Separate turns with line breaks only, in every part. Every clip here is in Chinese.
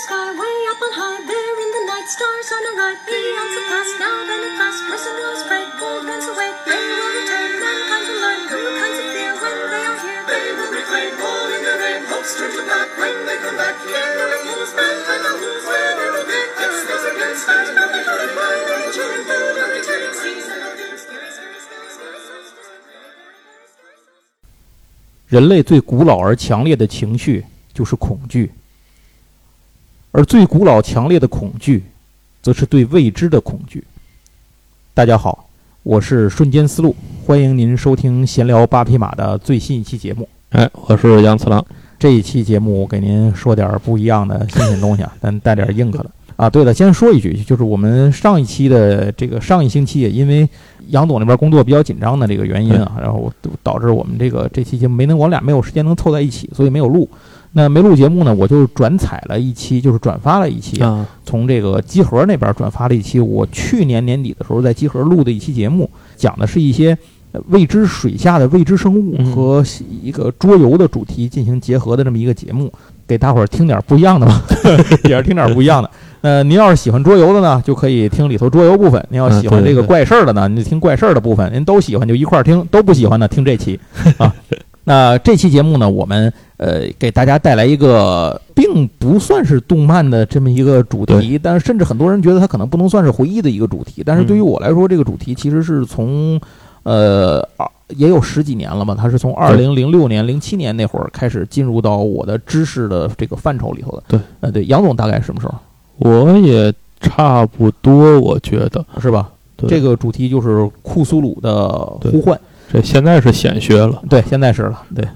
sky, way up on high, there in the night, stars on the right, eons have passed, now then at last, person will spread, old men's awake, they will return, mankind will learn new kinds of fear when they are here, they will reclaim all in the rain, hopes turn to black when they come back, king will lose, mankind will lose, where they will be, it's this against stars, now they hurry by, nature and food are returning, season of doom, scary, scary, scary, scary, scary, scary, scary.
人类最古老而强烈的情绪就是恐惧， 而最古老强烈的恐惧，则是对未知的恐惧。大家好，我是瞬间思路，欢迎您收听闲聊八匹马的最新一期节目。
哎，我是杨次郎。
这一期节目给您说点儿不一样的新鲜东西啊，咱带点儿硬核的啊。对了，先说一句，就是我们上一期的这个上一星期，也因为杨总那边工作比较紧张的这个原因啊，然后导致我们这个这期节目没能，我俩没有时间能凑在一起，所以没有录。那没录节目呢，我就转采了一期，就是转发了一期，
啊，
从这个集合那边转发了一期我去年年底的时候在集合录的一期节目，讲的是一些呃未知水下的未知生物
嗯
和一个桌游的主题进行结合的这么一个节目，给大伙儿听点儿不一样的吧，也是听点儿不一样的。呃，您要是喜欢桌游的呢，就可以听里头桌游部分；您要喜欢这个怪事儿的呢，您就听怪事儿的部分；您都喜欢就一块儿听，都不喜欢呢听这期啊。那这期节目呢，我们呃给大家带来一个并不算是动漫的这么一个主题，但是甚至很多人觉得它可能不能算是回忆的一个主题。但是对于
嗯
我来说，这个主题其实是从呃啊也有十几年了嘛，它是从二
对
零零六年、零七年那会儿开始进入到我的知识的这个范畴里头的。
对，
呃，对，杨总大概什么时候
我也差不多，我觉得
是吧？
对
这个主题就是库苏鲁的呼唤。
这现在是显学了。
对，现在是了。对，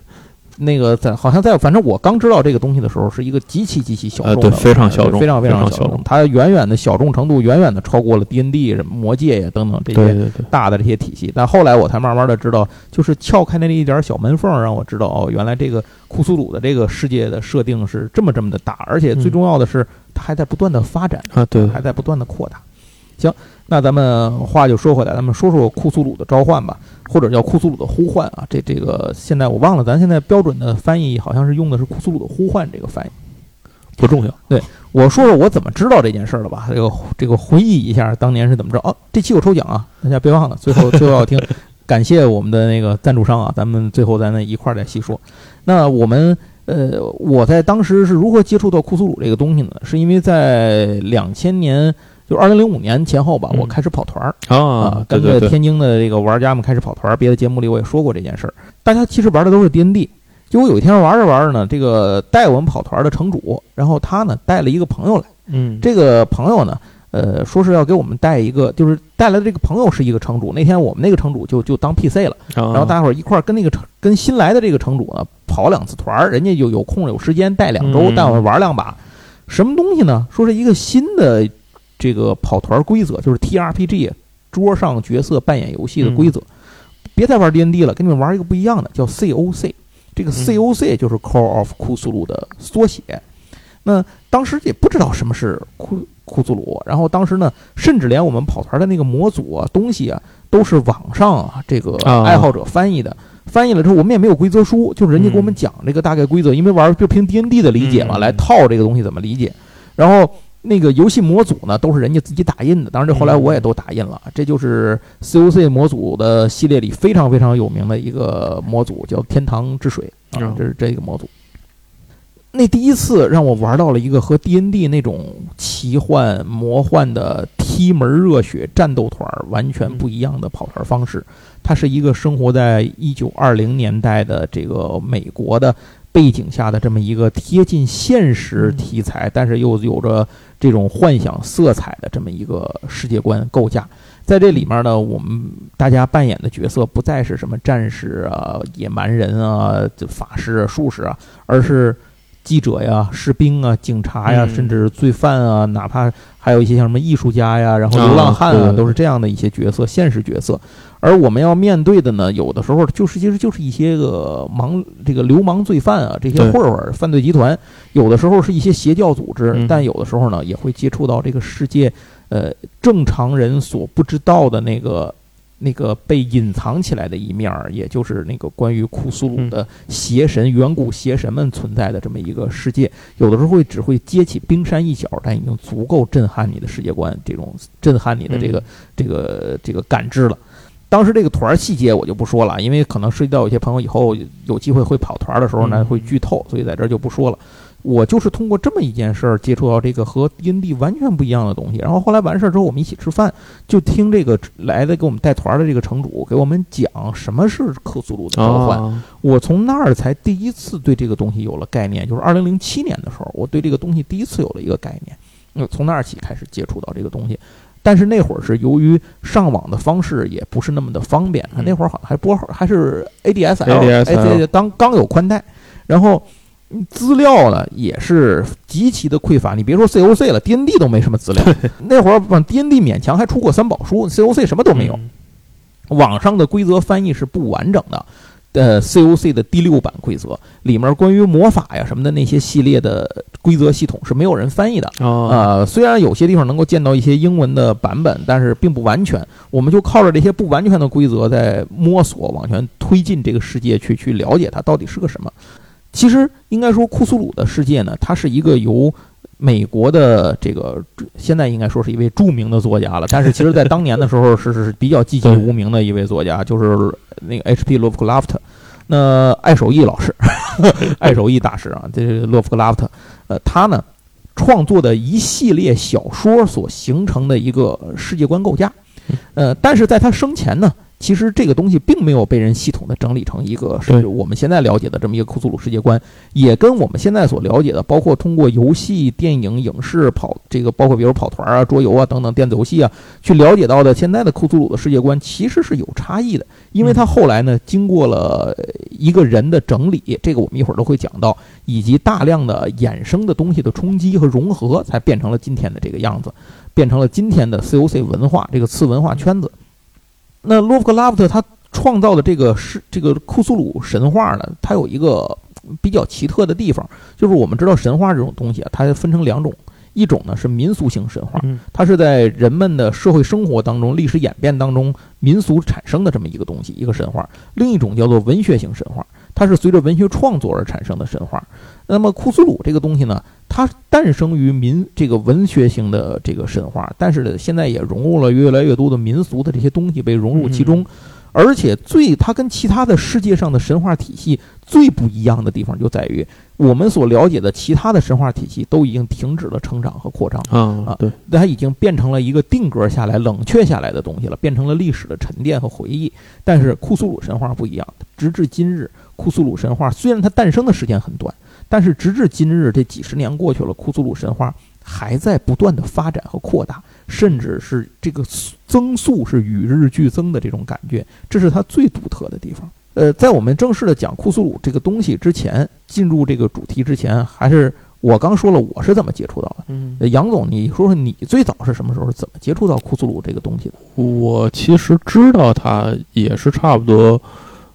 那个在好像在，反正我刚知道这个东西的时候，是一个极其极其小众的，
呃对非常小众
非常非常小
众
它远远的小众程度远远的超过了 D N D、什么魔戒呀等等这些大的这些体系。但后来我才慢慢的知道，就是撬开那一点小门缝，让我知道哦，原来这个库苏鲁的这个世界的设定是这么这么的大，而且最
嗯
重要的是，它还在不断的发展。
啊，对，
还在不断的扩大。行，那咱们话就说回来，咱们说说库苏鲁的召唤吧，或者叫库苏鲁的呼唤啊。这这个现在我忘了，咱现在标准的翻译好像是用的是库苏鲁的呼唤这个翻译。
不重要。
对我说说我怎么知道这件事儿的吧。这个这个回忆一下当年是怎么着哦。这期有抽奖啊，大家别忘了，最后最后要听，感谢我们的那个赞助商啊，咱们最后咱们一块儿再细说。那我们呃，我在当时是如何接触到库苏鲁这个东西呢？是因为在两千年，就二零零五年前后吧，
嗯
我开始跑团儿。
啊，
跟着天津的这个玩家们开始跑团儿，别的节目里我也说过这件事儿。大家其实玩的都是 D N D，结果有一天玩着玩着呢，这个带我们跑团的城主，然后他呢带了一个朋友来，
嗯，
这个朋友呢，呃，说是要给我们带一个，就是带来的这个朋友是一个城主。那天我们那个城主就就当 P C 了，
然
然后大伙儿一块儿跟那个城跟新来的这个城主呢跑两次团儿，人家就有空有时间带两周，
嗯
带我们玩两把。什么东西呢？说是一个新的这个跑团规则，就是 T R P G 桌上角色扮演游戏的规则。别再玩 D N D 了，跟你们玩一个不一样的，叫 C O C。这个 C O C 就是 Call of 库苏鲁的缩写。那当时也不知道什么是库库苏鲁，然后当时呢，甚至连我们跑团的那个模组啊、东西啊，都是网上啊这个
啊
爱好者翻译的。翻译了之后，我们也没有规则书，就是人家给我们
嗯
讲这个大概规则，因为玩就凭 D N D 的理解嘛，
嗯
来套这个东西怎么理解。然后那个游戏模组呢，都是人家自己打印的，当然这后来我也都打印了。这就是 C O C 模组的系列里非常非常有名的一个模组，叫《天堂之水》啊
嗯，
这是这个模组。那第一次让我玩到了一个和 D N D 那种奇幻魔幻的踢门热血战斗团完全不一样的跑团方式。它是一个生活在一九二零年代的这个美国的背景下的这么一个贴近现实题材，但是又有着这种幻想色彩的这么一个世界观构架。在这里面呢，我们大家扮演的角色不再是什么战士啊、野蛮人啊、这法师啊、术士啊，而是记者呀、士兵啊、警察呀，
嗯。
甚至罪犯啊，哪怕还有一些像什么艺术家呀，然后流浪汉啊，
啊
都是这样的一些角色，现实角色。而我们要面对的呢，有的时候就是其实就是一些个盲这个流氓罪犯啊，这些混混儿犯罪集团，有的时候是一些邪教组织，
嗯。
但有的时候呢也会接触到这个世界，呃，正常人所不知道的那个那个被隐藏起来的一面儿，也就是那个关于库苏鲁的邪神、远古邪神们存在的这么一个世界，有的时候会只会揭起冰山一角，但已经足够震撼你的世界观，这种震撼你的这个、这个这个感知了。当时这个团儿细节我就不说了，因为可能涉及到有些朋友以后有机会会跑团儿的时候呢
嗯
会剧透，所以在这儿就不说了。我就是通过这么一件事儿接触到这个和 D N D 完全不一样的东西，然后后来完事儿之后，我们一起吃饭，就听这个来的给我们带团儿的这个城主给我们讲什么是克苏鲁的召唤。
啊，
我从那儿才第一次对这个东西有了概念，就是二零零七年的时候，我对这个东西第一次有了一个概念。嗯，从那儿起开始接触到这个东西，但是那会儿是由于上网的方式也不是那么的方便，
嗯
那会儿好像还拨号还是
ADSL，ADSL
哎刚刚有宽带，然后。嗯资料呢也是极其的匮乏，你别说 COC 了，D N D 都没什么资料。那会儿往 D N D 勉强还出过三宝书，COC 什么都没有。
嗯
网上的规则翻译是不完整的。呃，COC 的第六版规则里面关于魔法呀什么的那些系列的规则系统是没有人翻译的。
啊，
呃，虽然有些地方能够见到一些英文的版本，但是并不完全。我们就靠着这些不完全的规则在摸索，往前推进这个世界去去了解它到底是个什么。其实应该说，库苏鲁的世界呢，它是一个由美国的这个现在应该说是一位著名的作家了，但是其实在当年的时候是是比较寂寂无名的一位作家，就是那个 H.P. 洛夫克拉夫特。那艾守义老师，艾守义大师啊，这是洛夫克拉夫特，呃，他呢创作的一系列小说所形成的一个世界观构架，呃，但是在他生前呢，其实这个东西并没有被人系统的整理成一个是我们现在了解的这么一个库苏鲁世界观，也跟我们现在所了解的，包括通过游戏、电影、影视跑这个，包括比如跑团啊、桌游啊等等电子游戏啊，去了解到的现在的库苏鲁的世界观其实是有差异的，因为它后来呢，经过了一个人的整理，这个我们一会儿都会讲到，以及大量的衍生的东西的冲击和融合，才变成了今天的这个样子，变成了今天的 COC 文化这个次文化圈子。那洛夫克拉夫特他创造的这个是这个库苏鲁神话呢，它有一个比较奇特的地方，就是我们知道神话这种东西啊，它分成两种，一种呢是民俗性神话，
嗯。
它是在人们的社会生活当中、历史演变当中民俗产生的这么一个东西，一个神话；另一种叫做文学性神话，它是随着文学创作而产生的神话。那么库斯鲁这个东西呢，它诞生于民这个文学性的这个神话，但是呢，现在也融入了越来越多的民俗的这些东西被融入其中。而且最它跟其他的世界上的神话体系最不一样的地方就在于，我们所了解的其他的神话体系都已经停止了成长和扩张。
啊，对，
它已经变成了一个定格下来、冷却下来的东西了，变成了历史的沉淀和回忆。但是库苏鲁神话不一样，直至今日，库苏鲁神话虽然它诞生的时间很短，但是直至今日这几十年过去了，库苏鲁神话还在不断的发展和扩大，甚至是这个增速是与日俱增的这种感觉，这是它最独特的地方。呃，在我们正式的讲库苏鲁这个东西之前，进入这个主题之前，还是我刚说了我是怎么接触到的。
嗯，
呃杨总，你说说你最早是什么时候怎么接触到库苏鲁这个东西的？
我其实知道它也是差不多，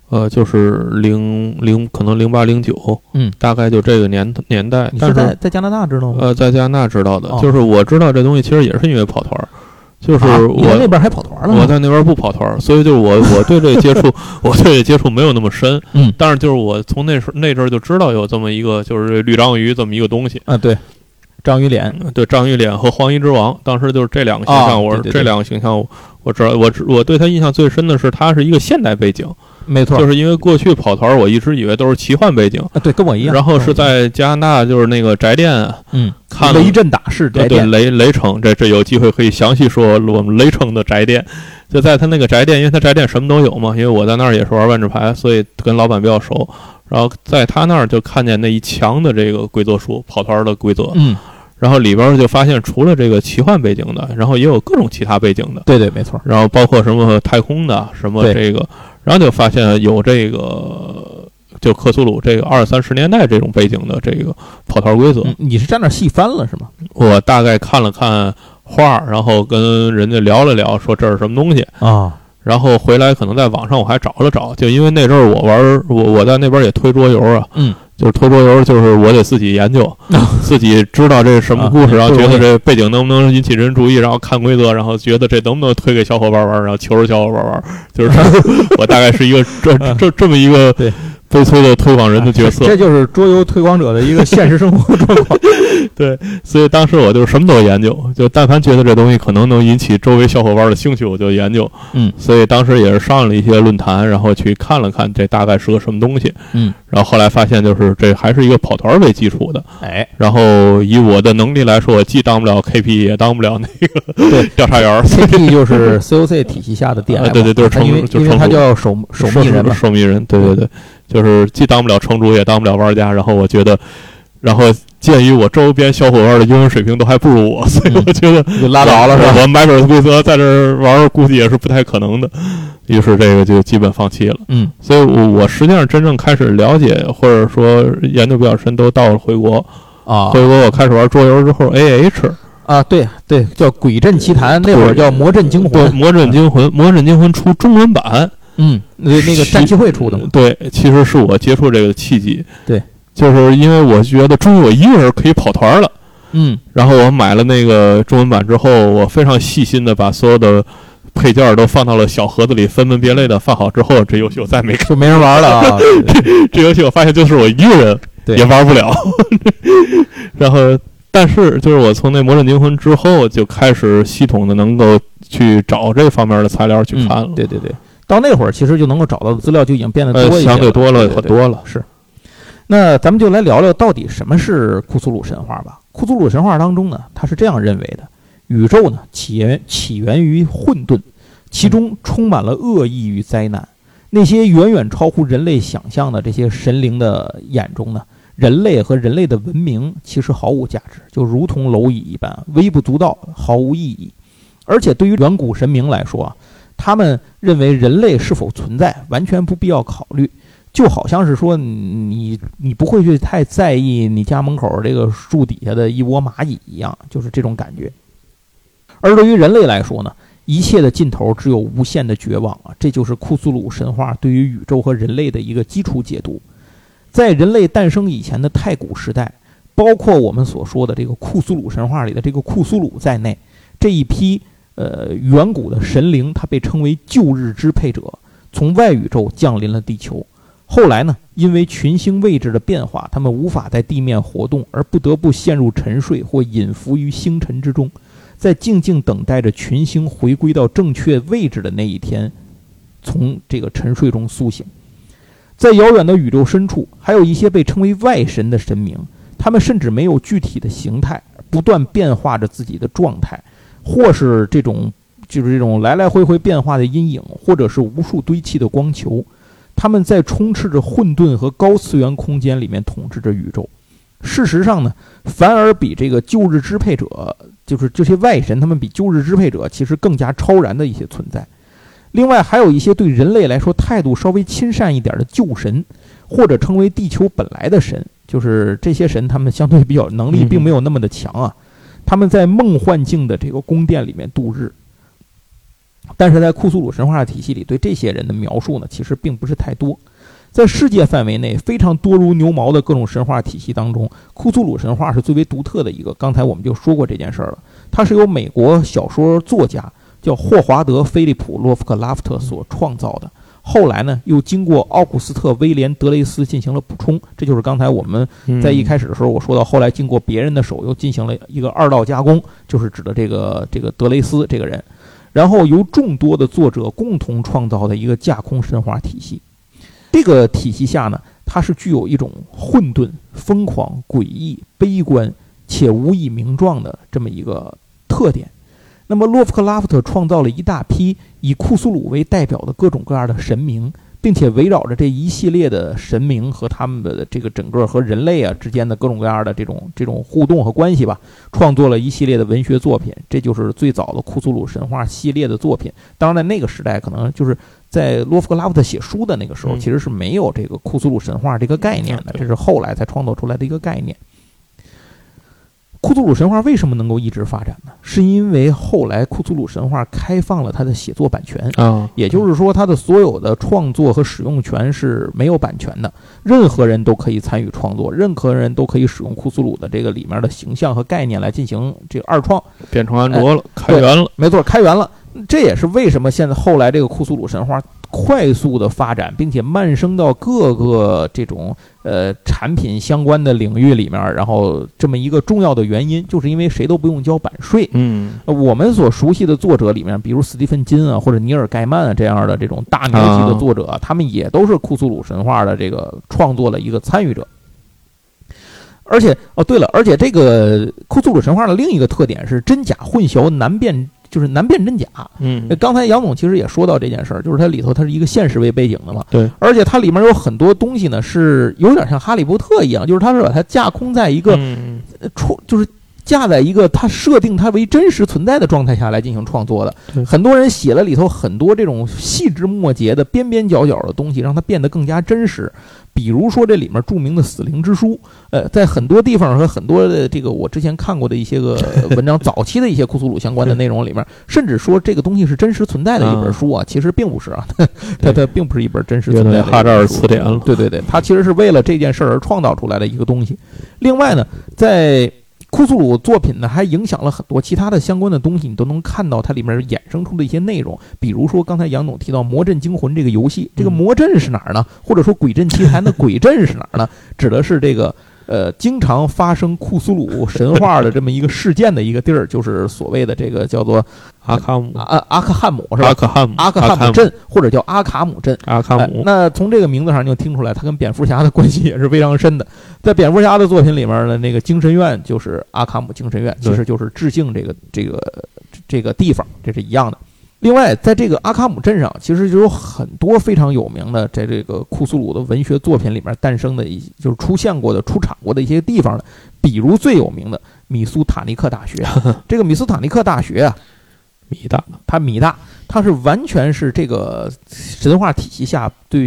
呃，就是零零可能零八零九，
嗯，
大概就这个年年代。
你
但是
是在在加拿大知道吗？
呃，在加拿大知道的，
哦
就是我知道这东西其实也是因为跑团儿，就是我、
那边还跑团了？
我在那边不跑团，所以就是我我对这接触 我对这接触没有那么深，
嗯
但是就是我从那时那阵儿就知道有这么一个就是绿章鱼这么一个东西。
啊，对，章鱼脸，
嗯对，章鱼脸和黄衣之王，当时就是这两个形象，我这两个形象我我知道，我知我对他印象最深的是，他是一个现代背景，
没错，
就是因为过去跑团我一直以为都是奇幻背景，
啊，对，跟我一样。
然后是在加拿大就是那个宅店
嗯，
看了
雷震打式
对对
宅店，
雷雷城，这这有机会可以详细说我们雷城的宅店。就在他那个宅店，因为他宅店什么都有嘛，因为我在那儿也是玩万智牌，所以跟老板比较熟。然后在他那儿就看见那一墙的这个规则书，跑团的规则，
嗯，
然后里边就发现除了这个奇幻背景的，然后也有各种其他背景的，
对对，没错，
然后包括什么太空的，什么这个，然后就发现有这个就克苏鲁这个二三十年代这种背景的这个跑团规则。
嗯，你是在那儿细翻了是吗？
我大概看了看画，然后跟人家聊了聊，说这是什么东西。
啊，
然后回来可能在网上我还找了找，就因为那阵儿我玩我我在那边也推桌游啊，
嗯，
就是推桌游，就是我得自己研究，自己知道这是什么故事，
啊
然后觉得这背景能不能引起人注意，然后看规则，然后觉得这能不能推给小伙伴玩，然后求着小伙伴玩，就是 我大概是一个这这这么一个
对
悲催的推广人的角色。
这就是桌游推广者的一个现实生活状况。
对所以当时我就什么都研究，就但凡觉得这东西可能能引起周围小伙伴的兴趣，我就研究。
嗯，
所以当时也是上了一些论坛，然后去看了看这大概是个什么东西。
嗯，
然后后来发现就是这还是一个跑团为基础的。
哎，
然后以我的能力来说，我既当不了 KP，也当不了那个
对
调查员儿。
CP 就是 COC 体系下的 DM，、
啊对对对
它因为因为它
成就成
叫守守密人嘛，
守密人，对对对，就是既当不了城主，也当不了玩家。然后我觉得，然后鉴于我周边小伙伴的英文水平都还不如我，所以我觉得
就拉倒了是吧？
我买本规则在这儿玩儿，估计也是不太可能的。于是这个就基本放弃了。
嗯
所以我，我实际上真正开始了解或者说研究比较深，都到了回国。
啊
回国我开始玩桌游之后，A H
啊，对对，叫《鬼阵奇谭》，那会儿叫《魔阵惊
对
魂《
魔阵惊魂》，《魔阵惊魂》出中文版，》，
嗯，那那个战棋会出的嘛，
对，其实是我接触这个契机。
对，
就是因为我觉得终于我一个人可以跑团了。
嗯
然后我买了那个中文版之后，我非常细心的把所有的配件都放到了小盒子里，分门别类的放好之后，这游戏我再没看。
就没人玩了啊。
这 这游戏我发现就是我一个人也玩不了。然后，但是就是我从那《魔阵惊魂》之后，就开始系统的能够去找这方面的材料去
嗯
看了。
对对对，到那会儿其实就能够找到的资料就已经变得多
呃，
一些
相对多了很多了。
是。那咱们就来聊聊到底什么是库苏鲁神话吧。库苏鲁神话当中呢，他是这样认为的：宇宙呢起源起源于混沌，其中充满了恶意与灾难。那些远远超乎人类想象的这些神灵的眼中呢，人类和人类的文明其实毫无价值，就如同蝼蚁一般，微不足道，毫无意义。而且对于远古神明来说啊，他们认为人类是否存在完全不必要考虑。就好像是说你你不会去太在意你家门口这个树底下的一窝蚂蚁一样，就是这种感觉。而对于人类来说呢，一切的尽头只有无限的绝望啊！这就是库苏鲁神话对于宇宙和人类的一个基础解读。在人类诞生以前的太古时代，包括我们所说的这个库苏鲁神话里的这个库苏鲁在内，这一批呃远古的神灵，它被称为旧日支配者，从外宇宙降临了地球。后来呢，因为群星位置的变化，他们无法在地面活动，而不得不陷入沉睡或隐伏于星辰之中，在静静等待着群星回归到正确位置的那一天，从这个沉睡中苏醒。在遥远的宇宙深处，还有一些被称为外神的神明，他们甚至没有具体的形态，不断变化着自己的状态，或是这种就是这种来来回回变化的阴影，或者是无数堆砌的光球。他们在充斥着混沌和高次元空间里面统治着宇宙。事实上呢，反而比这个旧日支配者，就是这些外神，他们比旧日支配者其实更加超然的一些存在。另外，还有一些对人类来说态度稍微亲善一点的旧神，或者称为地球本来的神，就是这些神，他们相对比较能力并没有那么的强啊。他们在梦幻境的这个宫殿里面度日。但是在库苏鲁神话体系里，对这些人的描述呢，其实并不是太多。在世界范围内非常多如牛毛的各种神话体系当中，库苏鲁神话是最为独特的一个。刚才我们就说过这件事儿了，它是由美国小说作家叫霍华德·菲利普·洛夫克拉夫特所创造的。后来呢，又经过奥古斯特·威廉·德雷斯进行了补充，这就是刚才我们在一开始的时候我说到，后来经过别人的手又进行了一个二道加工，就是指的这个这个德雷斯这个人。然后由众多的作者共同创造的一个架空神话体系。这个体系下呢，它是具有一种混沌、疯狂、诡异、悲观且无以名状的这么一个特点。那么，洛夫克拉夫特创造了一大批以库苏鲁为代表的各种各样的神明，并且围绕着这一系列的神明和他们的这个整个和人类啊之间的各种各样的这种这种互动和关系吧，创作了一系列的文学作品。这就是最早的库苏鲁神话系列的作品。当然，在那个时代，可能就是在洛夫克拉夫特写书的那个时候，
嗯
其实是没有这个库苏鲁神话这个概念的，这是后来才创作出来的一个概念。库库苏鲁神话为什么能够一直发展呢？是因为后来库苏鲁神话开放了它的写作版权，
啊，
也就是说，它的所有的创作和使用权是没有版权的，任何人都可以参与创作，任何人都可以使用库苏鲁的这个里面的形象和概念来进行这个二创。
变成安卓了，开源了，
没错，开源了。这也是为什么现在后来这个库苏鲁神话快速的发展，并且漫生到各个这种呃产品相关的领域里面，然后这么一个重要的原因，就是因为谁都不用交版税。
嗯
呃我们所熟悉的作者里面，比如斯蒂芬金啊，或者尼尔盖曼啊这样的这种大牛级的作者，他们也都是库苏鲁神话的这个创作的一个参与者。而且哦，对了，而且这个库苏鲁神话的另一个特点是真假混淆难辨，就是难辨真假。
嗯
呃刚才杨总其实也说到这件事儿，就是它里头它是一个现实为背景的嘛，
对，
而且它里面有很多东西呢是有点像哈利波特一样，就是它是把它架空在一个创就是架在一个它设定它为真实存在的状态下来进行创作的
对。
很多人写了里头很多这种细枝末节的边边角角的东西，让它变得更加真实。比如说这里面著名的死灵之书，呃，在很多地方和很多的这个我之前看过的一些个 文章，早期的一些库苏鲁相关的内容里面，甚至说这个东西是真实存在的一本书啊，其实并不是啊，它 它并不是一本真实存在的。
哈扎尔词典了
对对对，它其实是为了这件事儿而创造出来的一个东西。另外呢，在库苏鲁作品呢，还影响了很多其他的相关的东西，你都能看到它里面衍生出的一些内容。比如说刚才杨总提到《魔阵惊魂》这个游戏，这个魔阵是哪儿呢？或者说《鬼阵奇谭》的鬼阵是哪儿呢？指的是这个。呃，经常发生库苏鲁神话的这么一个事件的一个地儿，就是所谓的这个叫做
阿卡姆
阿阿阿克汉姆是吧
阿？克汉姆
阿克汉姆镇或者叫阿卡姆镇。哎
阿卡姆，
那从这个名字上就听出来，他跟蝙蝠侠的关系也是非常深的。在蝙蝠侠的作品里面呢，那个精神院就是阿卡姆精神院，其实就是致敬这个这个这个地方，这是一样的。另外，在这个阿卡姆镇上，其实就有很多非常有名的，在这个库苏鲁的文学作品里面诞生的一就是出现过的、出场过的一些地方的，比如最有名的米苏塔尼克大学。这个米苏塔尼克大学啊，
米大，
它米大，它是完全是这个神话体系下对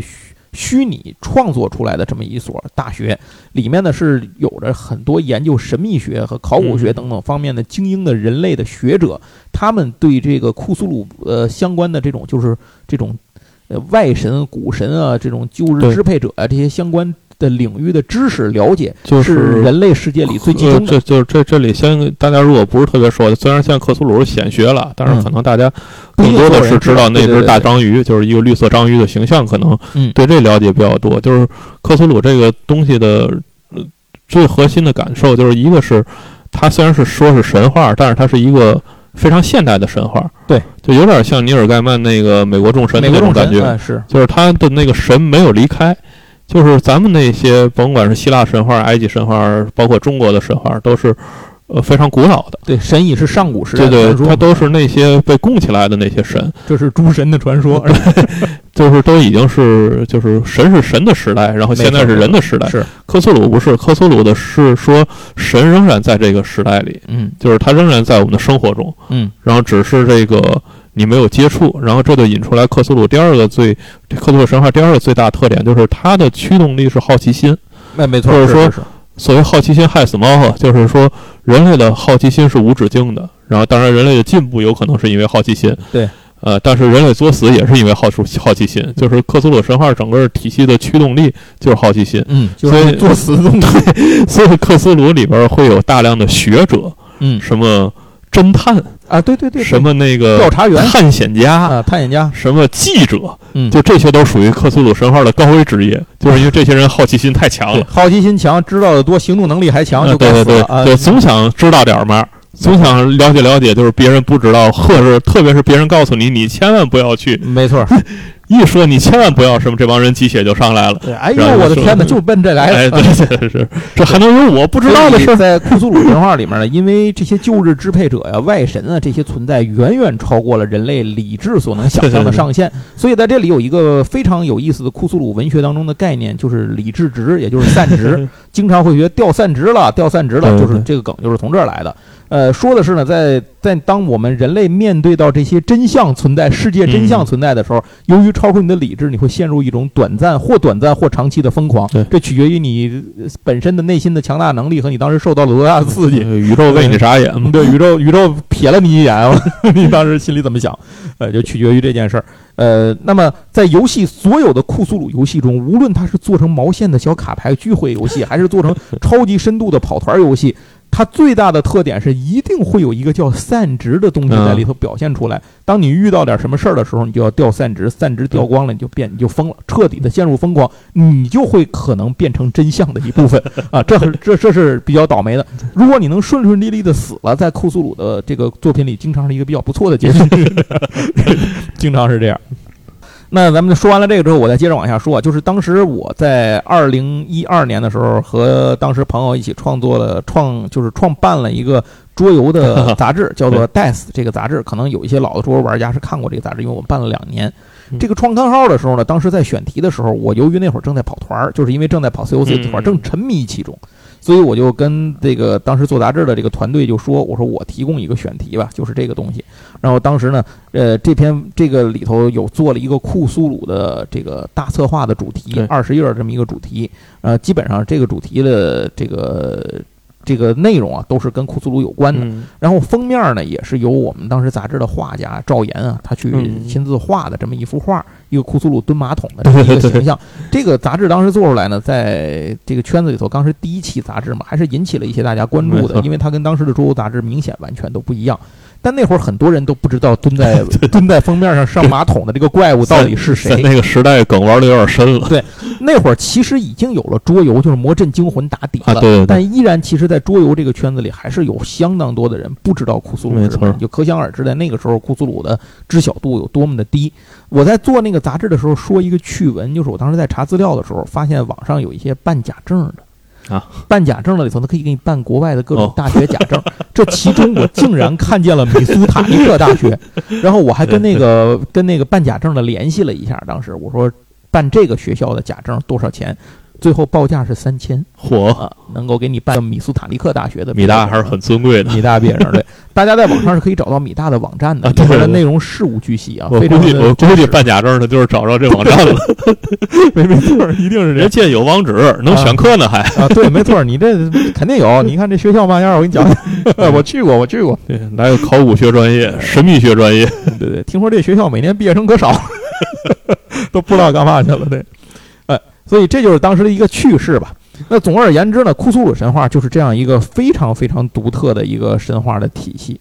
虚虚拟创作出来的这么一所大学，里面呢是有着很多研究神秘学和考古学等等方面的精英的人类的学者，他们对这个库苏鲁呃相关的这种就是这种呃外神、古神啊这种旧日支配者啊这些相关的领域的知识了解，
就是
人类世界里最集中。
这就是这这里先大家如果不是特别熟，虽然现在克苏鲁是显学了，但是可能大家更多的是知道那只大章鱼，就是一个绿色章鱼的形象，可能
嗯。
对这了解比较多。就是克苏鲁这个东西的呃最核心的感受，就是一个是它虽然是说是神话，但是它是一个非常现代的神话，
对，
就有点像尼尔盖曼那个美国众神的那种感觉，就是他的那个神没有离开，就是咱们那些甭管是希腊神话、埃及神话，包括中国的神话，都是呃非常古老的。
对神也是上古时代
对对，
的传说
它都是那些被供起来的那些神，
这是诸神的传说，
就是都已经是就是神是神的时代，然后现在是人的时代。
是
科苏鲁不是，科苏鲁的是说神仍然在这个时代里，
嗯
就是他仍然在我们的生活中，
嗯
然后只是这个你没有接触，然后这就引出来克苏鲁第二个最克苏鲁神话第二个最大特点就是它的驱动力是好奇心。
那没错，
或者说
是是是
所谓好奇心害死猫啊，就是说人类的好奇心是无止境的。然后，当然人类的进步有可能是因为好奇心，
对，
呃，但是人类作死也是因为好出好奇心。就是克苏鲁神话整个体系的驱动力就是好奇心，
嗯，就
所以
作死的东西，
所以克苏鲁里边会有大量的学者，
嗯
什么侦探，
啊，对对对，对。
什么那个
调查员。
探险家。
啊，探险家，
什么记者，
嗯，
就这些都属于克苏鲁神话的高危职业，就是因为这些人好奇心太强了，
好奇心强，知道的多，行动能力还强，就
啊对对对总想知道点儿嘛，总想了解了解，就是别人不知道，或者特别是别人告诉你，你千万不要去，
没错，
一说你千万不要什么，这帮人鸡血就上来了。
对，哎呦我的天哪，就奔这来
哎，
了。
对对对是，这还能有我不知道的事？
在库苏鲁神话里面呢，因为这些旧日支配者呀、外神啊这些存在，远远超过了人类理智所能想象的上限。所以在这里有一个非常有意思的库苏鲁文学当中的概念，就是理智值，也就是散值。经常会觉得掉散值了，掉散值了，就是这个梗就是从这儿来的。呃，说的是呢，在在当我们人类面对到这些真相存在、世界真相存在的时候，由于超出你的理智，你会陷入一种短暂或短暂或长期的疯狂
对。
这取决于你呃本身的内心的强大能力和你当时受到了多大的刺激。
宇宙为你傻眼嘛？
对，宇宙宇宙瞥了你一眼，你当时心里怎么想？呃，就取决于这件事儿。呃，那么在游戏所有的库苏鲁游戏中，无论它是做成毛线的小卡牌聚会游戏，还是做成超级深度的跑团游戏，它最大的特点是一定会有一个叫散值的东西在里头表现出来。当你遇到点什么事儿的时候，你就要掉散值，散值掉光了，你就变你就疯了，彻底的陷入疯狂，你就会可能变成真相的一部分 啊！这这这是比较倒霉的。如果你能顺顺利利的死了，在库苏鲁的这个作品里，经常是一个比较不错的结局，经常是这样。那咱们说完了这个之后，我再接着往下说啊，就是当时我在二零一二年的时候，和当时朋友一起创作了创，就是创办了一个桌游的 杂志，叫做《Death》这个杂志。可能有一些老的桌游玩家是看过这个杂志，因为我们办了两年。
嗯
这个创刊号的时候呢，当时在选题的时候，我由于那会儿正在跑团儿，就是因为正在跑 COC 团正沉迷其中，所以我就跟这个当时做杂志的这个团队就说：“我说我提供一个选题吧，就是这个东西。”然后当时呢，呃，这篇这个里头有做了一个库苏鲁的这个大策划的主题，二十页儿这么一个主题，呃，基本上这个主题的这个这个内容啊，都是跟库苏鲁有关的。
嗯
然后封面呢，也是由我们当时杂志的画家赵岩啊，他去
嗯
亲自画的这么一幅画，一个库苏鲁蹲马桶的 这么一个形象。这个杂志当时做出来呢，在这个圈子里头，当时第一期杂志嘛，还是引起了一些大家关注的，因为它跟当时的桌游杂志明显完全都不一样。但那会儿很多人都不知道蹲在 蹲在封面上上马桶的这个怪物到底是谁。
在那个时代梗玩的有点深了。
对那会儿其实已经有了桌游，就是《魔阵惊魂》打底了，
啊对对对
但依然其实，在桌游这个圈子里，还是有相当多的人不知道库苏鲁是什么
没错
就可想而知，在那个时候，库苏鲁的知晓度有多么的低。我在做那个杂志的时候，说一个趣闻，就是我当时在查资料的时候，发现网上有一些办假证的。
啊，
办假证的里头，他可以给你办国外的各种
哦
大学假证。这其中，我竟然看见了米苏塔尼克大学，然后我还跟那个 跟那个办假证的联系了一下。当时我说办这个学校的假证多少钱？最后报价是三千
嚯，
啊，能够给你办米苏塔利克大学的
米大还是很尊贵的。
米大毕业生。对，大家在网上是可以找到米大的网站的，
啊对
里边的内容事无巨细啊，
我
非常的
估计我估计办假证的就是找着这网站了，
没没错，一定是
人家有网址，能选课呢还。
啊。对，没错，你这 肯定有。你看这学校嘛样，我跟你讲，我去过，我去过。
对，来个考古学专业、神秘学专业，
对对，听说这学校每年毕业生可少，都不知道干嘛去了。对，哎，所以这就是当时的一个趣事吧。那总而言之呢，库苏鲁神话就是这样一个非常非常独特的一个神话的体系。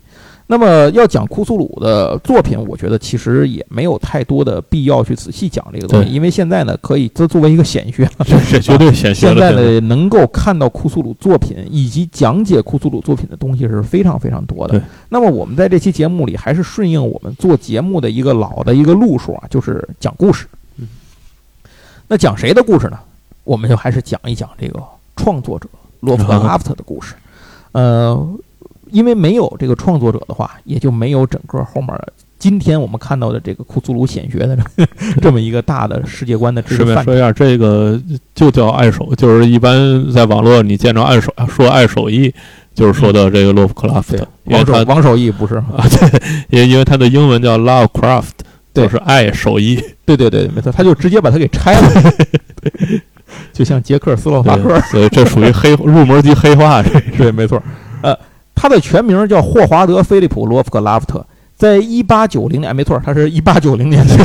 那么要讲库苏鲁的作品，我觉得其实也没有太多的必要去仔细讲这个东西，因为现在呢，可以这作为一个显学，
这这 绝对显学
现在。呢，能够看到库苏鲁作品以及讲解库苏鲁作品的东西是非常非常多的。那么我们在这期节目里，还是顺应我们做节目的一个老的一个路数啊，就是讲故事
嗯。
那讲谁的故事呢？我们就还是讲一讲这个创作者洛夫克拉夫特的故事。呃，因为没有这个创作者的话，也就没有整个后面今天我们看到的这个库苏鲁显学的 这么一个大的世界观的知识范畴。
顺便说一下，这个就叫爱手，就是一般在网络你见着爱手说爱手艺，就是说的这个洛夫克拉夫特，，
王手
他
王手艺不是？
啊，对，因因为他的英文叫 Lovecraft，
对。
就是爱手艺。
对对对，没错，他就直接把它给拆了，就像捷克斯洛伐克。
对，所以这属于黑入门级黑化。这
对，没错。呃，他的全名叫霍华德·菲利普·罗夫克拉夫特，在一八九零年，没错，他是一八九零年的，